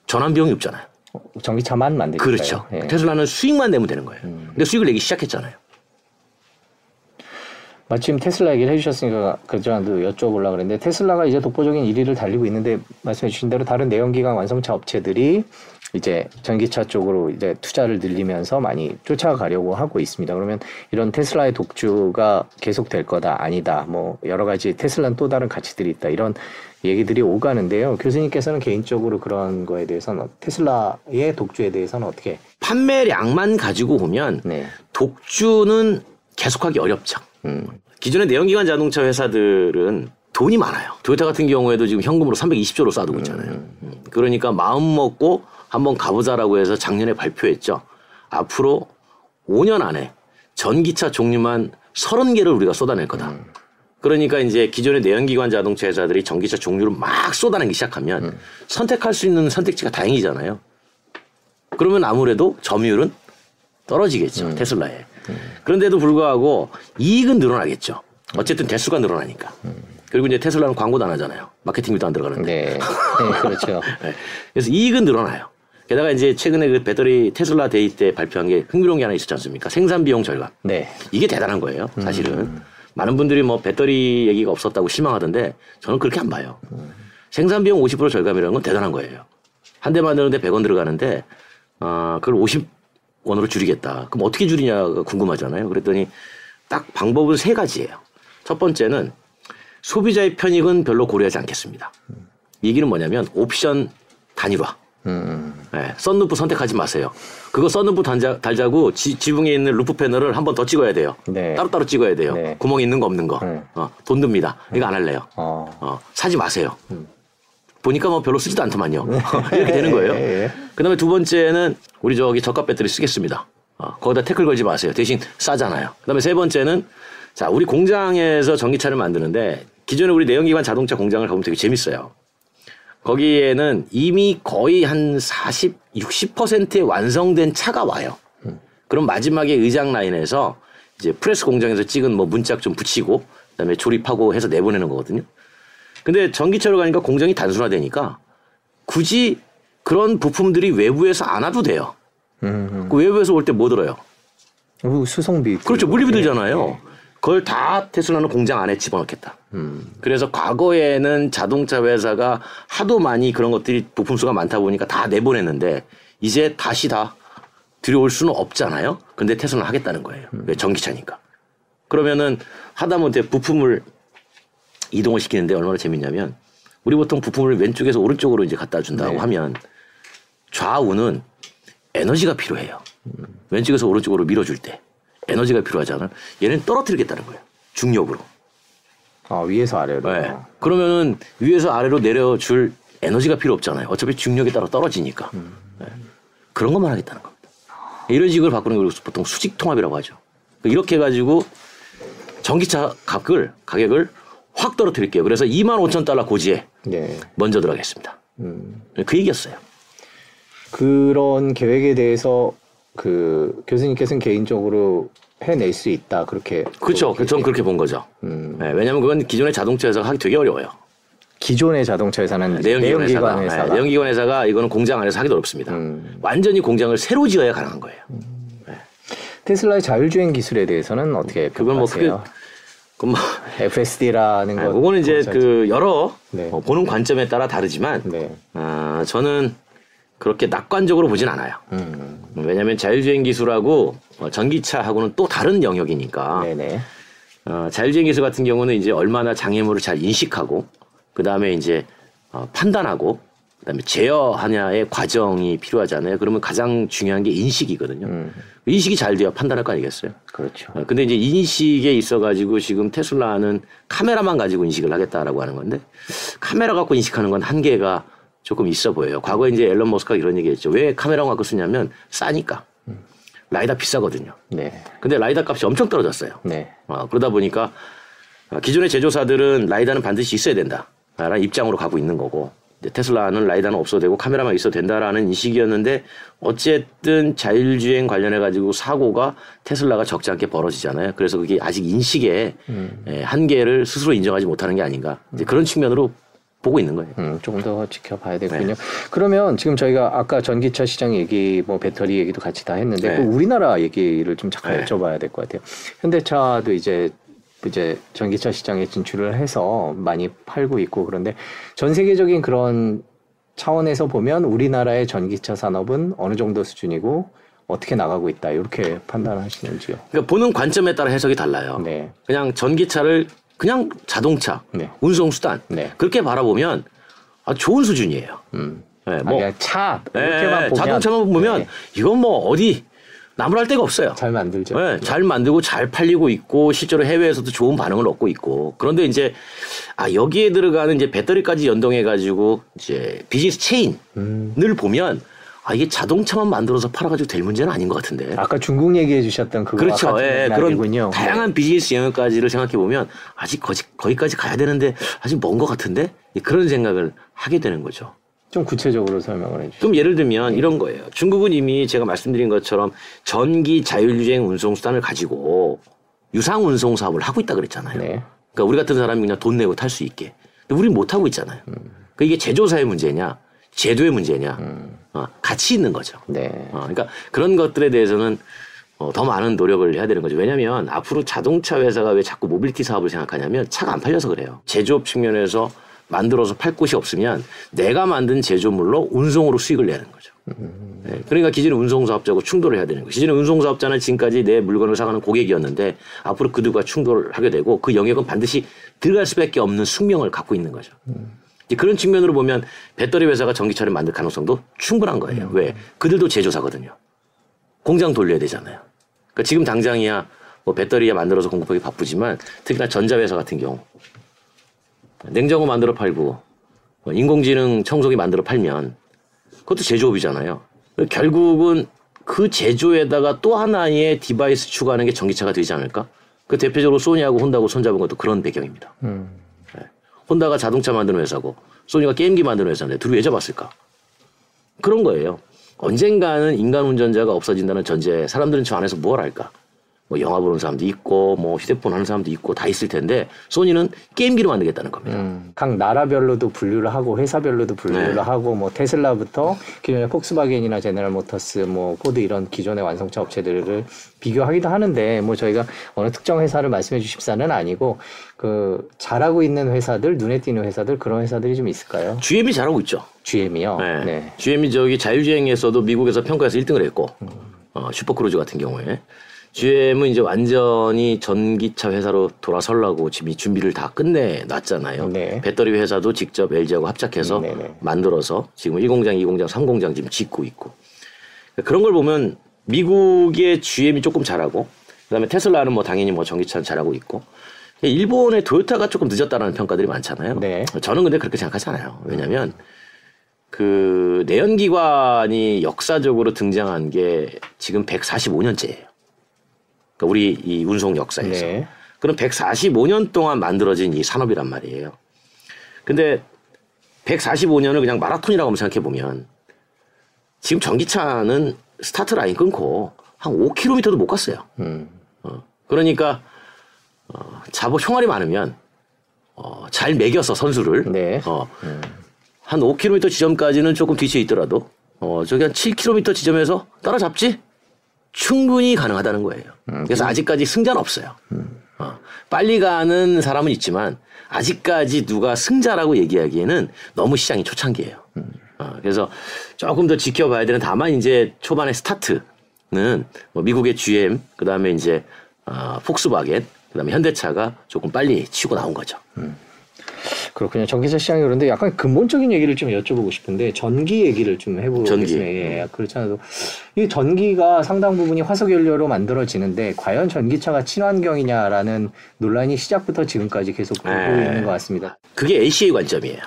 전환 비용이 없잖아요. 전기차만 만들니까 그렇죠. 예. 테슬라는 수익만 내면 되는 거예요. 음. 근데 수익을 내기 시작했잖아요. 마침 테슬라 얘기를 해주셨으니까 그전에도 여쭤보려고 그랬는데 테슬라가 이제 독보적인 1위를 달리고 있는데 말씀해 주신 대로 다른 내연기관 완성차 업체들이 이제 전기차 쪽으로 이제 투자를 늘리면서 많이 쫓아가려고 하고 있습니다. 그러면 이런 테슬라의 독주가 계속 될 거다 아니다 뭐 여러 가지 테슬라는 또 다른 가치들이 있다 이런 얘기들이 오가는데요. 교수님께서는 개인적으로 그런 거에 대해서는 테슬라의 독주에 대해서는 어떻게 판매량만 가지고 보면 네. 독주는 계속하기 어렵죠. 음. 기존의 내연기관 자동차 회사들은 돈이 많아요. 도요타 같은 경우에도 지금 현금으로 320조로 쌓아두고 있잖아요. 음. 음. 그러니까 마음 먹고 한번 가보자라고 해서 작년에 발표했죠. 앞으로 5년 안에 전기차 종류만 30개를 우리가 쏟아낼 거다. 음. 그러니까 이제 기존의 내연기관 자동차 회사들이 전기차 종류를 막 쏟아내기 시작하면 음. 선택할 수 있는 선택지가 다행이잖아요. 그러면 아무래도 점유율은 떨어지겠죠. 음. 테슬라에. 그런데도 불구하고 이익은 늘어나겠죠. 어쨌든 대수가 늘어나니까. 그리고 이제 테슬라는 광고도 안 하잖아요. 마케팅비도 안 들어가는데. 네, 네 그렇죠. 네. 그래서 이익은 늘어나요. 게다가 이제 최근에 그 배터리 테슬라 데이 때 발표한 게 흥미로운 게 하나 있었지 않습니까? 생산 비용 절감. 네. 이게 대단한 거예요. 사실은. 음. 많은 분들이 뭐 배터리 얘기가 없었다고 실망하던데 저는 그렇게 안 봐요. 음. 생산 비용 50% 절감이라는 건 대단한 거예요. 한 대 만드는데 100원 들어가는데 아, 그걸 50원으로 줄이겠다. 그럼 어떻게 줄이냐가 궁금하잖아요. 그랬더니 딱 방법은 세 가지예요. 첫 번째는 소비자의 편익은 별로 고려하지 않겠습니다. 이 얘기는 뭐냐면 옵션 단일화. 음. 네, 선루프 선택하지 마세요. 그거 선루프 달자, 달자고 지, 지붕에 있는 roof 패널을 한 번 더 찍어야 돼요. 네. 따로따로 찍어야 돼요. 네. 구멍 있는 거 없는 거. 네. 어, 돈 듭니다. 이거 안 할래요. 어. 어 사지 마세요. 음. 보니까 뭐 별로 쓰지도 않더만요. 네. 이렇게 되는 거예요. 예. 그 다음에 두 번째는 우리 저기 저가 배터리 쓰겠습니다. 어, 거기다 태클 걸지 마세요. 대신 싸잖아요. 그 다음에 세 번째는 자, 우리 공장에서 전기차를 만드는데 기존에 우리 내연기관 자동차 공장을 가보면 되게 재밌어요. 거기에는 이미 거의 한 40, 60%의 완성된 차가 와요. 그럼 마지막에 의장 라인에서 이제 프레스 공장에서 찍은 뭐 문짝 좀 붙이고 그다음에 조립하고 해서 내보내는 거거든요. 근데 전기차로 가니까 공정이 단순화되니까 굳이 그런 부품들이 외부에서 안 와도 돼요. 음. 그 외부에서 올 때 뭐 들어요? 수송비. 그렇죠. 물리비 들잖아요. 네. 그걸 다 테슬라는 공장 안에 집어넣겠다. 음. 그래서 과거에는 자동차 회사가 하도 많이 그런 것들이 부품 수가 많다 보니까 다 내보냈는데 이제 다시 다 들여올 수는 없잖아요. 근데 테슬라는 하겠다는 거예요. 음. 왜 전기차니까. 그러면은 하다못해 부품을 이동을 시키는데 얼마나 재밌냐면 우리 보통 부품을 왼쪽에서 오른쪽으로 이제 갖다 준다고 네. 하면 좌우는 에너지가 필요해요. 음. 왼쪽에서 오른쪽으로 밀어줄 때 에너지가 필요하잖아요. 얘는 떨어뜨리겠다는 거예요. 중력으로. 아 위에서 아래로. 네. 그러면은 위에서 아래로 내려줄 에너지가 필요 없잖아요. 어차피 중력에 따라 떨어지니까. 음. 네. 그런 것만 하겠다는 겁니다. 이런 식으로 바꾸는 걸 보통 수직 통합이라고 하죠. 이렇게 해가지고 전기차 값을 가격을 확 떨어뜨릴게요. 그래서 2만 5천 달러 고지에 네. 먼저 들어가겠습니다. 음. 그 얘기였어요. 그런 계획에 대해서 그 교수님께서는 개인적으로 해낼 수 있다 그렇게 그렇죠. 전 그렇게 본 거죠. 음. 네, 왜냐하면 그건 기존의 자동차 회사가 하기 되게 어려워요. 기존의 자동차 회사는 내연기관, 회사가, 네, 내연기관 회사가 이거는 공장 안에서 하기도 어렵습니다. 음. 완전히 공장을 새로 지어야 가능한 거예요. 음. 네. 테슬라의 자율주행 기술에 대해서는 어떻게 그건 뭐 크게 그건 뭐 FSD라는 거. 그거는 이제 그 여러 네. 뭐 보는 관점에 따라 다르지만 네. 아, 저는 그렇게 낙관적으로 보진 않아요. 음. 왜냐하면 자율주행 기술하고 어, 전기차하고는 또 다른 영역이니까. 네네. 어, 자율주행 기술 같은 경우는 이제 얼마나 장애물을 잘 인식하고 그 다음에 이제 어, 판단하고 그다음에 제어하냐의 과정이 필요하잖아요. 그러면 가장 중요한 게 인식이거든요. 음. 인식이 잘 돼야 판단할 거 아니겠어요? 그렇죠. 어, 근데 이제 인식에 있어 가지고 지금 테슬라는 카메라만 가지고 인식을 하겠다라고 하는 건데 카메라 갖고 인식하는 건 한계가 조금 있어 보여요. 과거에 이제 앨런 머스크가 이런 얘기 했죠. 왜 카메라 갖고 쓰냐면 싸니까. 라이다 비싸거든요. 네. 근데 라이다 값이 엄청 떨어졌어요. 네. 어, 그러다 보니까 기존의 제조사들은 라이다는 반드시 있어야 된다. 라는 입장으로 가고 있는 거고. 테슬라는 라이다는 없어도 되고 카메라만 있어도 된다라는 인식이었는데 어쨌든 자율주행 관련해 가지고 사고가 테슬라가 적지 않게 벌어지잖아요. 그래서 그게 아직 인식의 음. 예, 한계를 스스로 인정하지 못하는 게 아닌가. 이제 그런 측면으로 보고 있는 거예요. 음, 조금 더 지켜봐야 되군요. 네. 그러면 지금 저희가 아까 전기차 시장 얘기, 뭐 배터리 얘기도 같이 다 했는데 네. 그 우리나라 얘기를 좀 잠깐 네. 여쭤봐야 될 것 같아요. 현대차도 이제 이제 전기차 시장에 진출을 해서 많이 팔고 있고 그런데 전 세계적인 그런 차원에서 보면 우리나라의 전기차 산업은 어느 정도 수준이고 어떻게 나가고 있다 이렇게 판단하시는지요? 그러니까 보는 관점에 따라 해석이 달라요. 네. 그냥 전기차를 그냥 자동차, 네. 운송수단 네. 그렇게 바라보면 아, 좋은 수준이에요. 음. 네, 뭐 아, 차 이렇게만 네, 보면 자동차만 보면 네. 이건 뭐 어디 나무랄 데가 없어요. 잘 만들죠. 네, 잘 만들고 잘 팔리고 있고 실제로 해외에서도 좋은 반응을 얻고 있고 그런데 이제 아 여기에 들어가는 이제 배터리까지 연동해 가지고 이제 비즈니스 체인을 음. 보면 아 이게 자동차만 만들어서 팔아가지고 될 문제는 아닌 것 같은데. 아까 중국 얘기해 주셨던 그거 그렇죠. 예, 그런 다양한 네. 비즈니스 영역까지를 생각해 보면 아직 거기, 거기까지 가야 되는데 아직 먼 것 같은데 그런 생각을 하게 되는 거죠. 좀 구체적으로 설명을 해주세요. 좀 예를 들면 이런 거예요. 중국은 이미 제가 말씀드린 것처럼 전기 자율주행 운송수단을 가지고 유상 운송 사업을 하고 있다 그랬잖아요. 네. 그러니까 우리 같은 사람이 그냥 돈 내고 탈 수 있게. 근데 우리는 못 하고 있잖아요. 음. 그러니까 이게 제조사의 문제냐, 제도의 문제냐, 음. 어, 같이 있는 거죠. 네. 어, 그러니까 그런 것들에 대해서는 어, 더 많은 노력을 해야 되는 거죠. 왜냐하면 앞으로 자동차 회사가 왜 자꾸 모빌티 사업을 생각하냐면 차가 안 팔려서 그래요. 제조업 측면에서 만들어서 팔 곳이 없으면 내가 만든 제조물로 운송으로 수익을 내는 거죠. 네, 그러니까 기존의 운송사업자하고 충돌을 해야 되는 거죠. 기존의 운송사업자는 지금까지 내 물건을 사가는 고객이었는데 앞으로 그들과 충돌을 하게 되고 그 영역은 반드시 들어갈 수밖에 없는 숙명을 갖고 있는 거죠. 그런 측면으로 보면 배터리 회사가 전기차를 만들 가능성도 충분한 거예요. 왜? 그들도 제조사거든요. 공장 돌려야 되잖아요. 그러니까 지금 당장이야 뭐 배터리에 만들어서 공급하기 바쁘지만 특히나 전자회사 같은 경우 냉장고 만들어 팔고 뭐 인공지능 청소기 만들어 팔면 그것도 제조업이잖아요. 결국은 그 제조에다가 또 하나의 device 추가하는 게 전기차가 되지 않을까? 그 대표적으로 소니하고 혼다고 손잡은 것도 그런 배경입니다. 음. 네. 혼다가 자동차 만드는 회사고 소니가 게임기 만드는 회사인데 둘이 왜 잡았을까? 그런 거예요. 언젠가는 인간 운전자가 없어진다는 전제 사람들은 저 안에서 뭘 할까? 뭐 영화 보는 사람도 있고 뭐 휴대폰 하는 사람도 있고 다 있을 텐데 소니는 게임기로 만들겠다는 겁니다. 음, 각 나라별로도 분류를 하고 회사별로도 분류를 네. 하고 뭐 테슬라부터 기존의 폭스바겐이나 제네럴 모터스 뭐 포드 이런 기존의 완성차 업체들을 비교하기도 하는데 뭐 저희가 어느 특정 회사를 말씀해 주십사는 아니고 그 잘하고 있는 회사들 눈에 띄는 회사들 그런 회사들이 좀 있을까요? GM이 잘하고 있죠. GM이요. 네. 네. GM이 저기 자율주행에서도 미국에서 평가해서 1등을 했고 음. 어, 슈퍼크루즈 같은 경우에 GM은 이제 완전히 전기차 회사로 돌아설라고 지금 이 준비를 다 끝내 놨잖아요. 네. 배터리 회사도 직접 LG하고 합작해서 네네. 네. 만들어서 지금 1공장, 2공장, 3공장 지금 짓고 있고. 그런 걸 보면 미국의 GM이 조금 잘하고 그다음에 테슬라는 뭐 당연히 뭐 전기차는 잘하고 있고 일본의 토요타가 조금 늦었다라는 평가들이 많잖아요. 네. 저는 근데 그렇게 생각하지 않아요. 왜냐하면 그 내연기관이 역사적으로 등장한 게 지금 145년째예요. 그러니까 우리 이 운송 역사에서. 네. 그럼 145년 동안 만들어진 이 산업이란 말이에요. 근데 145년을 그냥 마라톤이라고 생각해 보면 지금 전기차는 스타트 라인 끊고 한 5km도 못 갔어요. 음. 어, 그러니까 어, 자보 총알이 많으면 어, 잘 매겨서 선수를 네. 어, 음. 한 5km 지점까지는 조금 뒤치에 있더라도 어, 저기 한 7km 지점에서 따라잡지 충분히 가능하다는 거예요. 음, 그래서 아직까지 승자는 없어요. 음. 어, 빨리 가는 사람은 있지만 아직까지 누가 승자라고 얘기하기에는 너무 시장이 초창기예요. 음. 어, 그래서 조금 더 지켜봐야 되는 다만 이제 초반에 스타트는 뭐 미국의 GM 그다음에 이제 어, 폭스바겐 그다음에 현대차가 조금 빨리 치고 나온 거죠. 음. 그렇군요. 전기차 시장이 그런데 약간 근본적인 얘기를 좀 여쭤보고 싶은데 전기 얘기를 좀 해보겠습니다. 예, 그렇잖아도 이 전기가 상당 부분이 화석 연료로 만들어지는데 과연 전기차가 친환경이냐라는 논란이 시작부터 지금까지 계속 돌고 네. 있는 것 같습니다. 그게 AC의 관점이에요.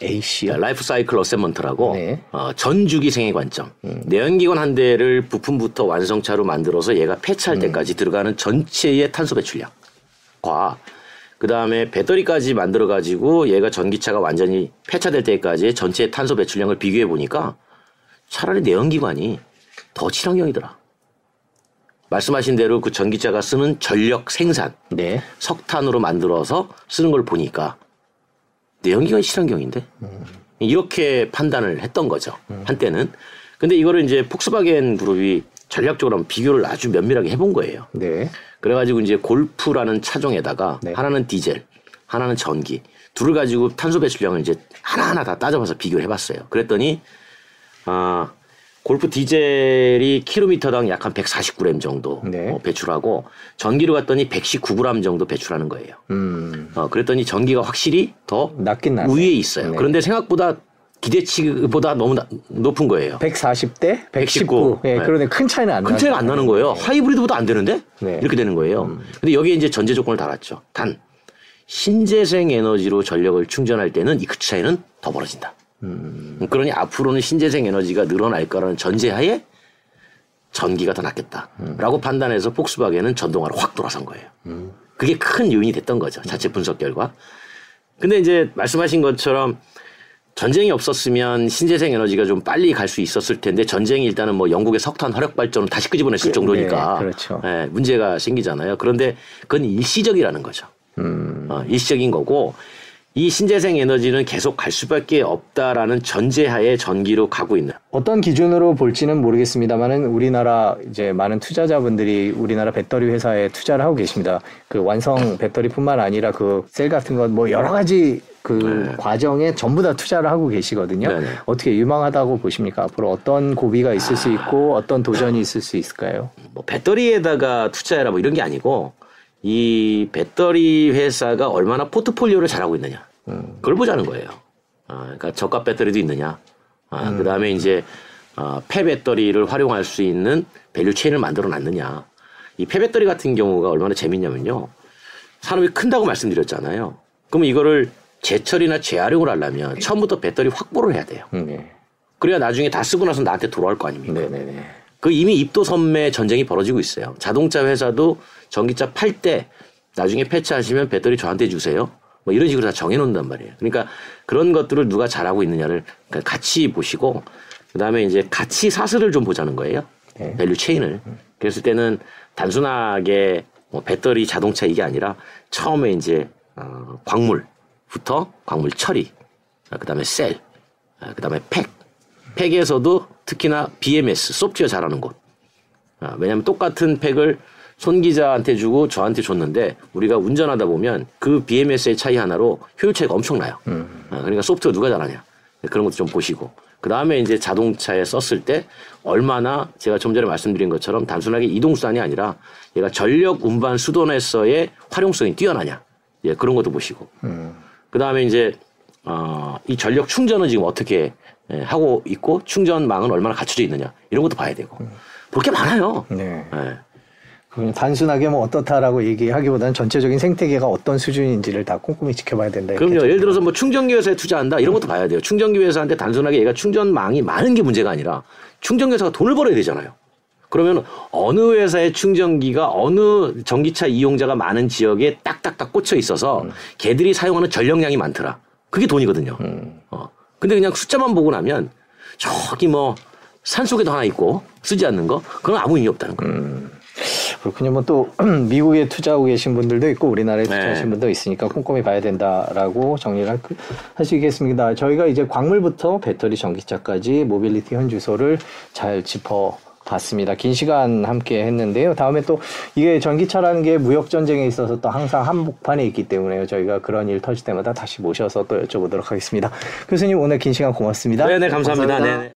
LCA요? life cycle assessment라고 네. 어, 전주기 생애 관점. 음. 내연기관 한 대를 부품부터 완성차로 만들어서 얘가 폐차할 음. 때까지 들어가는 전체의 탄소 배출량. 과 그 다음에 배터리까지 만들어가지고 얘가 전기차가 완전히 폐차될 때까지 전체 탄소 배출량을 비교해 보니까 차라리 내연기관이 더 친환경이더라. 말씀하신 대로 그 전기차가 쓰는 전력 생산, 네. 석탄으로 만들어서 쓰는 걸 보니까 내연기관이 친환경인데 음. 이렇게 판단을 했던 거죠 음. 한때는. 근데 이거를 이제 폭스바겐 그룹이 전략적으로 비교를 아주 면밀하게 해본 거예요. 네. 그래가지고 이제 골프라는 차종에다가 네. 하나는 디젤, 하나는 전기, 둘을 가지고 탄소 배출량을 이제 하나하나 다 따져봐서 비교를 해봤어요. 그랬더니, 아, 골프 디젤이 킬로미터당 약 한 149g 정도 네. 어, 배출하고 전기로 갔더니 119g 정도 배출하는 거예요. 음. 어, 그랬더니 전기가 확실히 더 낮긴 우위에 있어요. 네. 그런데 생각보다 기대치보다 너무 나, 높은 거예요. 140대 119. 예, 네. 그런데 큰 차이는 안큰 차이가 안 나는 거예요. 네. 하이브리드보다 안 되는데 네. 이렇게 되는 거예요. 음. 근데 여기에 이제 전제 조건을 달았죠. 단 신재생 에너지로 전력을 충전할 때는 이 그 차이는 더 벌어진다. 음. 그러니 앞으로는 신재생 에너지가 늘어날 거라는 전제하에 전기가 더 낫겠다라고 음. 판단해서 폭스바겐은 전동화로 확 돌아선 거예요. 음. 그게 큰 요인이 됐던 거죠. 자체 분석 결과. 근데 이제 말씀하신 것처럼 전쟁이 없었으면 신재생 에너지가 좀 빨리 갈 수 있었을 텐데 전쟁이 일단은 뭐 영국의 석탄 화력 발전을 다시 끄집어냈을 네, 정도니까 네, 그렇죠. 네, 문제가 생기잖아요. 그런데 그건 일시적이라는 거죠. 음. 어, 일시적인 거고 이 신재생 에너지는 계속 갈 수밖에 없다라는 전제하에 전기로 가고 있는. 어떤 기준으로 볼지는 모르겠습니다만은 우리나라 이제 많은 투자자분들이 우리나라 배터리 회사에 투자를 하고 계십니다. 그 완성 배터리뿐만 아니라 그 셀 같은 것뭐 여러 가지 그 네. 과정에 전부 다 투자를 하고 계시거든요. 네네. 어떻게 유망하다고 보십니까? 앞으로 어떤 고비가 있을 수 있고 어떤 도전이 있을 수 있을까요? 뭐 배터리에다가 투자해라 뭐 이런 게 아니고 이 배터리 회사가 얼마나 포트폴리오를 잘하고 있느냐 그걸 보자는 거예요. 아, 그러니까 저가 배터리도 있느냐. 아, 그다음에 이제 어, 폐 배터리를 활용할 수 있는 value chain을 만들어 놨느냐. 이 폐 배터리 같은 경우가 얼마나 재밌냐면요. 산업이 큰다고 말씀드렸잖아요. 그러면 이거를 재처리나 재활용을 하려면 처음부터 배터리 확보를 해야 돼요. 음, 네. 그래야 나중에 다 쓰고 나서 나한테 돌아올 거 아닙니까? 네네네. 그 이미 입도 선매 전쟁이 벌어지고 있어요. 자동차 회사도 전기차 팔 때 나중에 폐차하시면 배터리 저한테 주세요. 뭐 이런 식으로 다 정해놓는단 말이에요. 그러니까 그런 것들을 누가 잘하고 있느냐를 그러니까 같이 보시고 그다음에 이제 가치 사슬을 좀 보자는 거예요. 네. value chain을. 그랬을 때는 단순하게 뭐 배터리 자동차 이게 아니라 처음에 이제 어, 광물 부터 광물 처리, 아, 그다음에 셀, 아, 그다음에 팩. 팩에서도 특히나 BMS 소프트웨어 잘하는 곳. 아, 왜냐하면 똑같은 팩을 손 기자한테 주고 저한테 줬는데 우리가 운전하다 보면 그 BMS의 차이 하나로 효율 차이가 엄청나요. 아, 그러니까 소프트웨어 누가 잘하냐 그런 것도 좀 보시고 그 다음에 이제 자동차에 썼을 때 얼마나 제가 좀 전에 말씀드린 것처럼 단순하게 이동수단이 아니라 얘가 전력 운반 수도에서의 활용성이 뛰어나냐 예 그런 것도 보시고 그 다음에 이제 어, 이 전력 충전은 지금 어떻게 예, 하고 있고 충전망은 얼마나 갖춰져 있느냐 이런 것도 봐야 되고 볼 게 많아요. 네. 예. 그냥 단순하게 뭐 어떻다라고 얘기하기보다는 전체적인 생태계가 어떤 수준인지를 다 꼼꼼히 지켜봐야 된다. 그럼요. 좀 예를 들어서 뭐 충전기 회사에 투자한다 이런 것도 봐야 돼요. 충전기 회사한테 단순하게 얘가 충전망이 많은 게 문제가 아니라 충전기 회사가 돈을 벌어야 되잖아요. 그러면 어느 회사의 충전기가 어느 전기차 이용자가 많은 지역에 딱딱딱 꽂혀 있어서 걔들이 사용하는 전력량이 많더라. 그게 돈이거든요. 어. 근데 그냥 숫자만 보고 나면 저기 뭐 산속에도 하나 있고 쓰지 않는 거 그건 아무 의미 없다는 거예요. 그렇군요. 뭐 또 미국에 투자하고 계신 분들도 있고 우리나라에 네. 투자하신 분도 있으니까 꼼꼼히 봐야 된다라고 정리를 할수 있겠습니다. 저희가 이제 광물부터 배터리 전기차까지 모빌리티 현주소를 잘 짚어 봤습니다. 긴 시간 함께 했는데요. 다음에 또 이게 전기차라는 게 무역 전쟁에 있어서 또 항상 한복판에 있기 때문에요. 저희가 그런 일 터질 때마다 다시 모셔서 또 여쭤보도록 하겠습니다. 교수님 오늘 긴 시간 고맙습니다. 네네 감사합니다. 네네.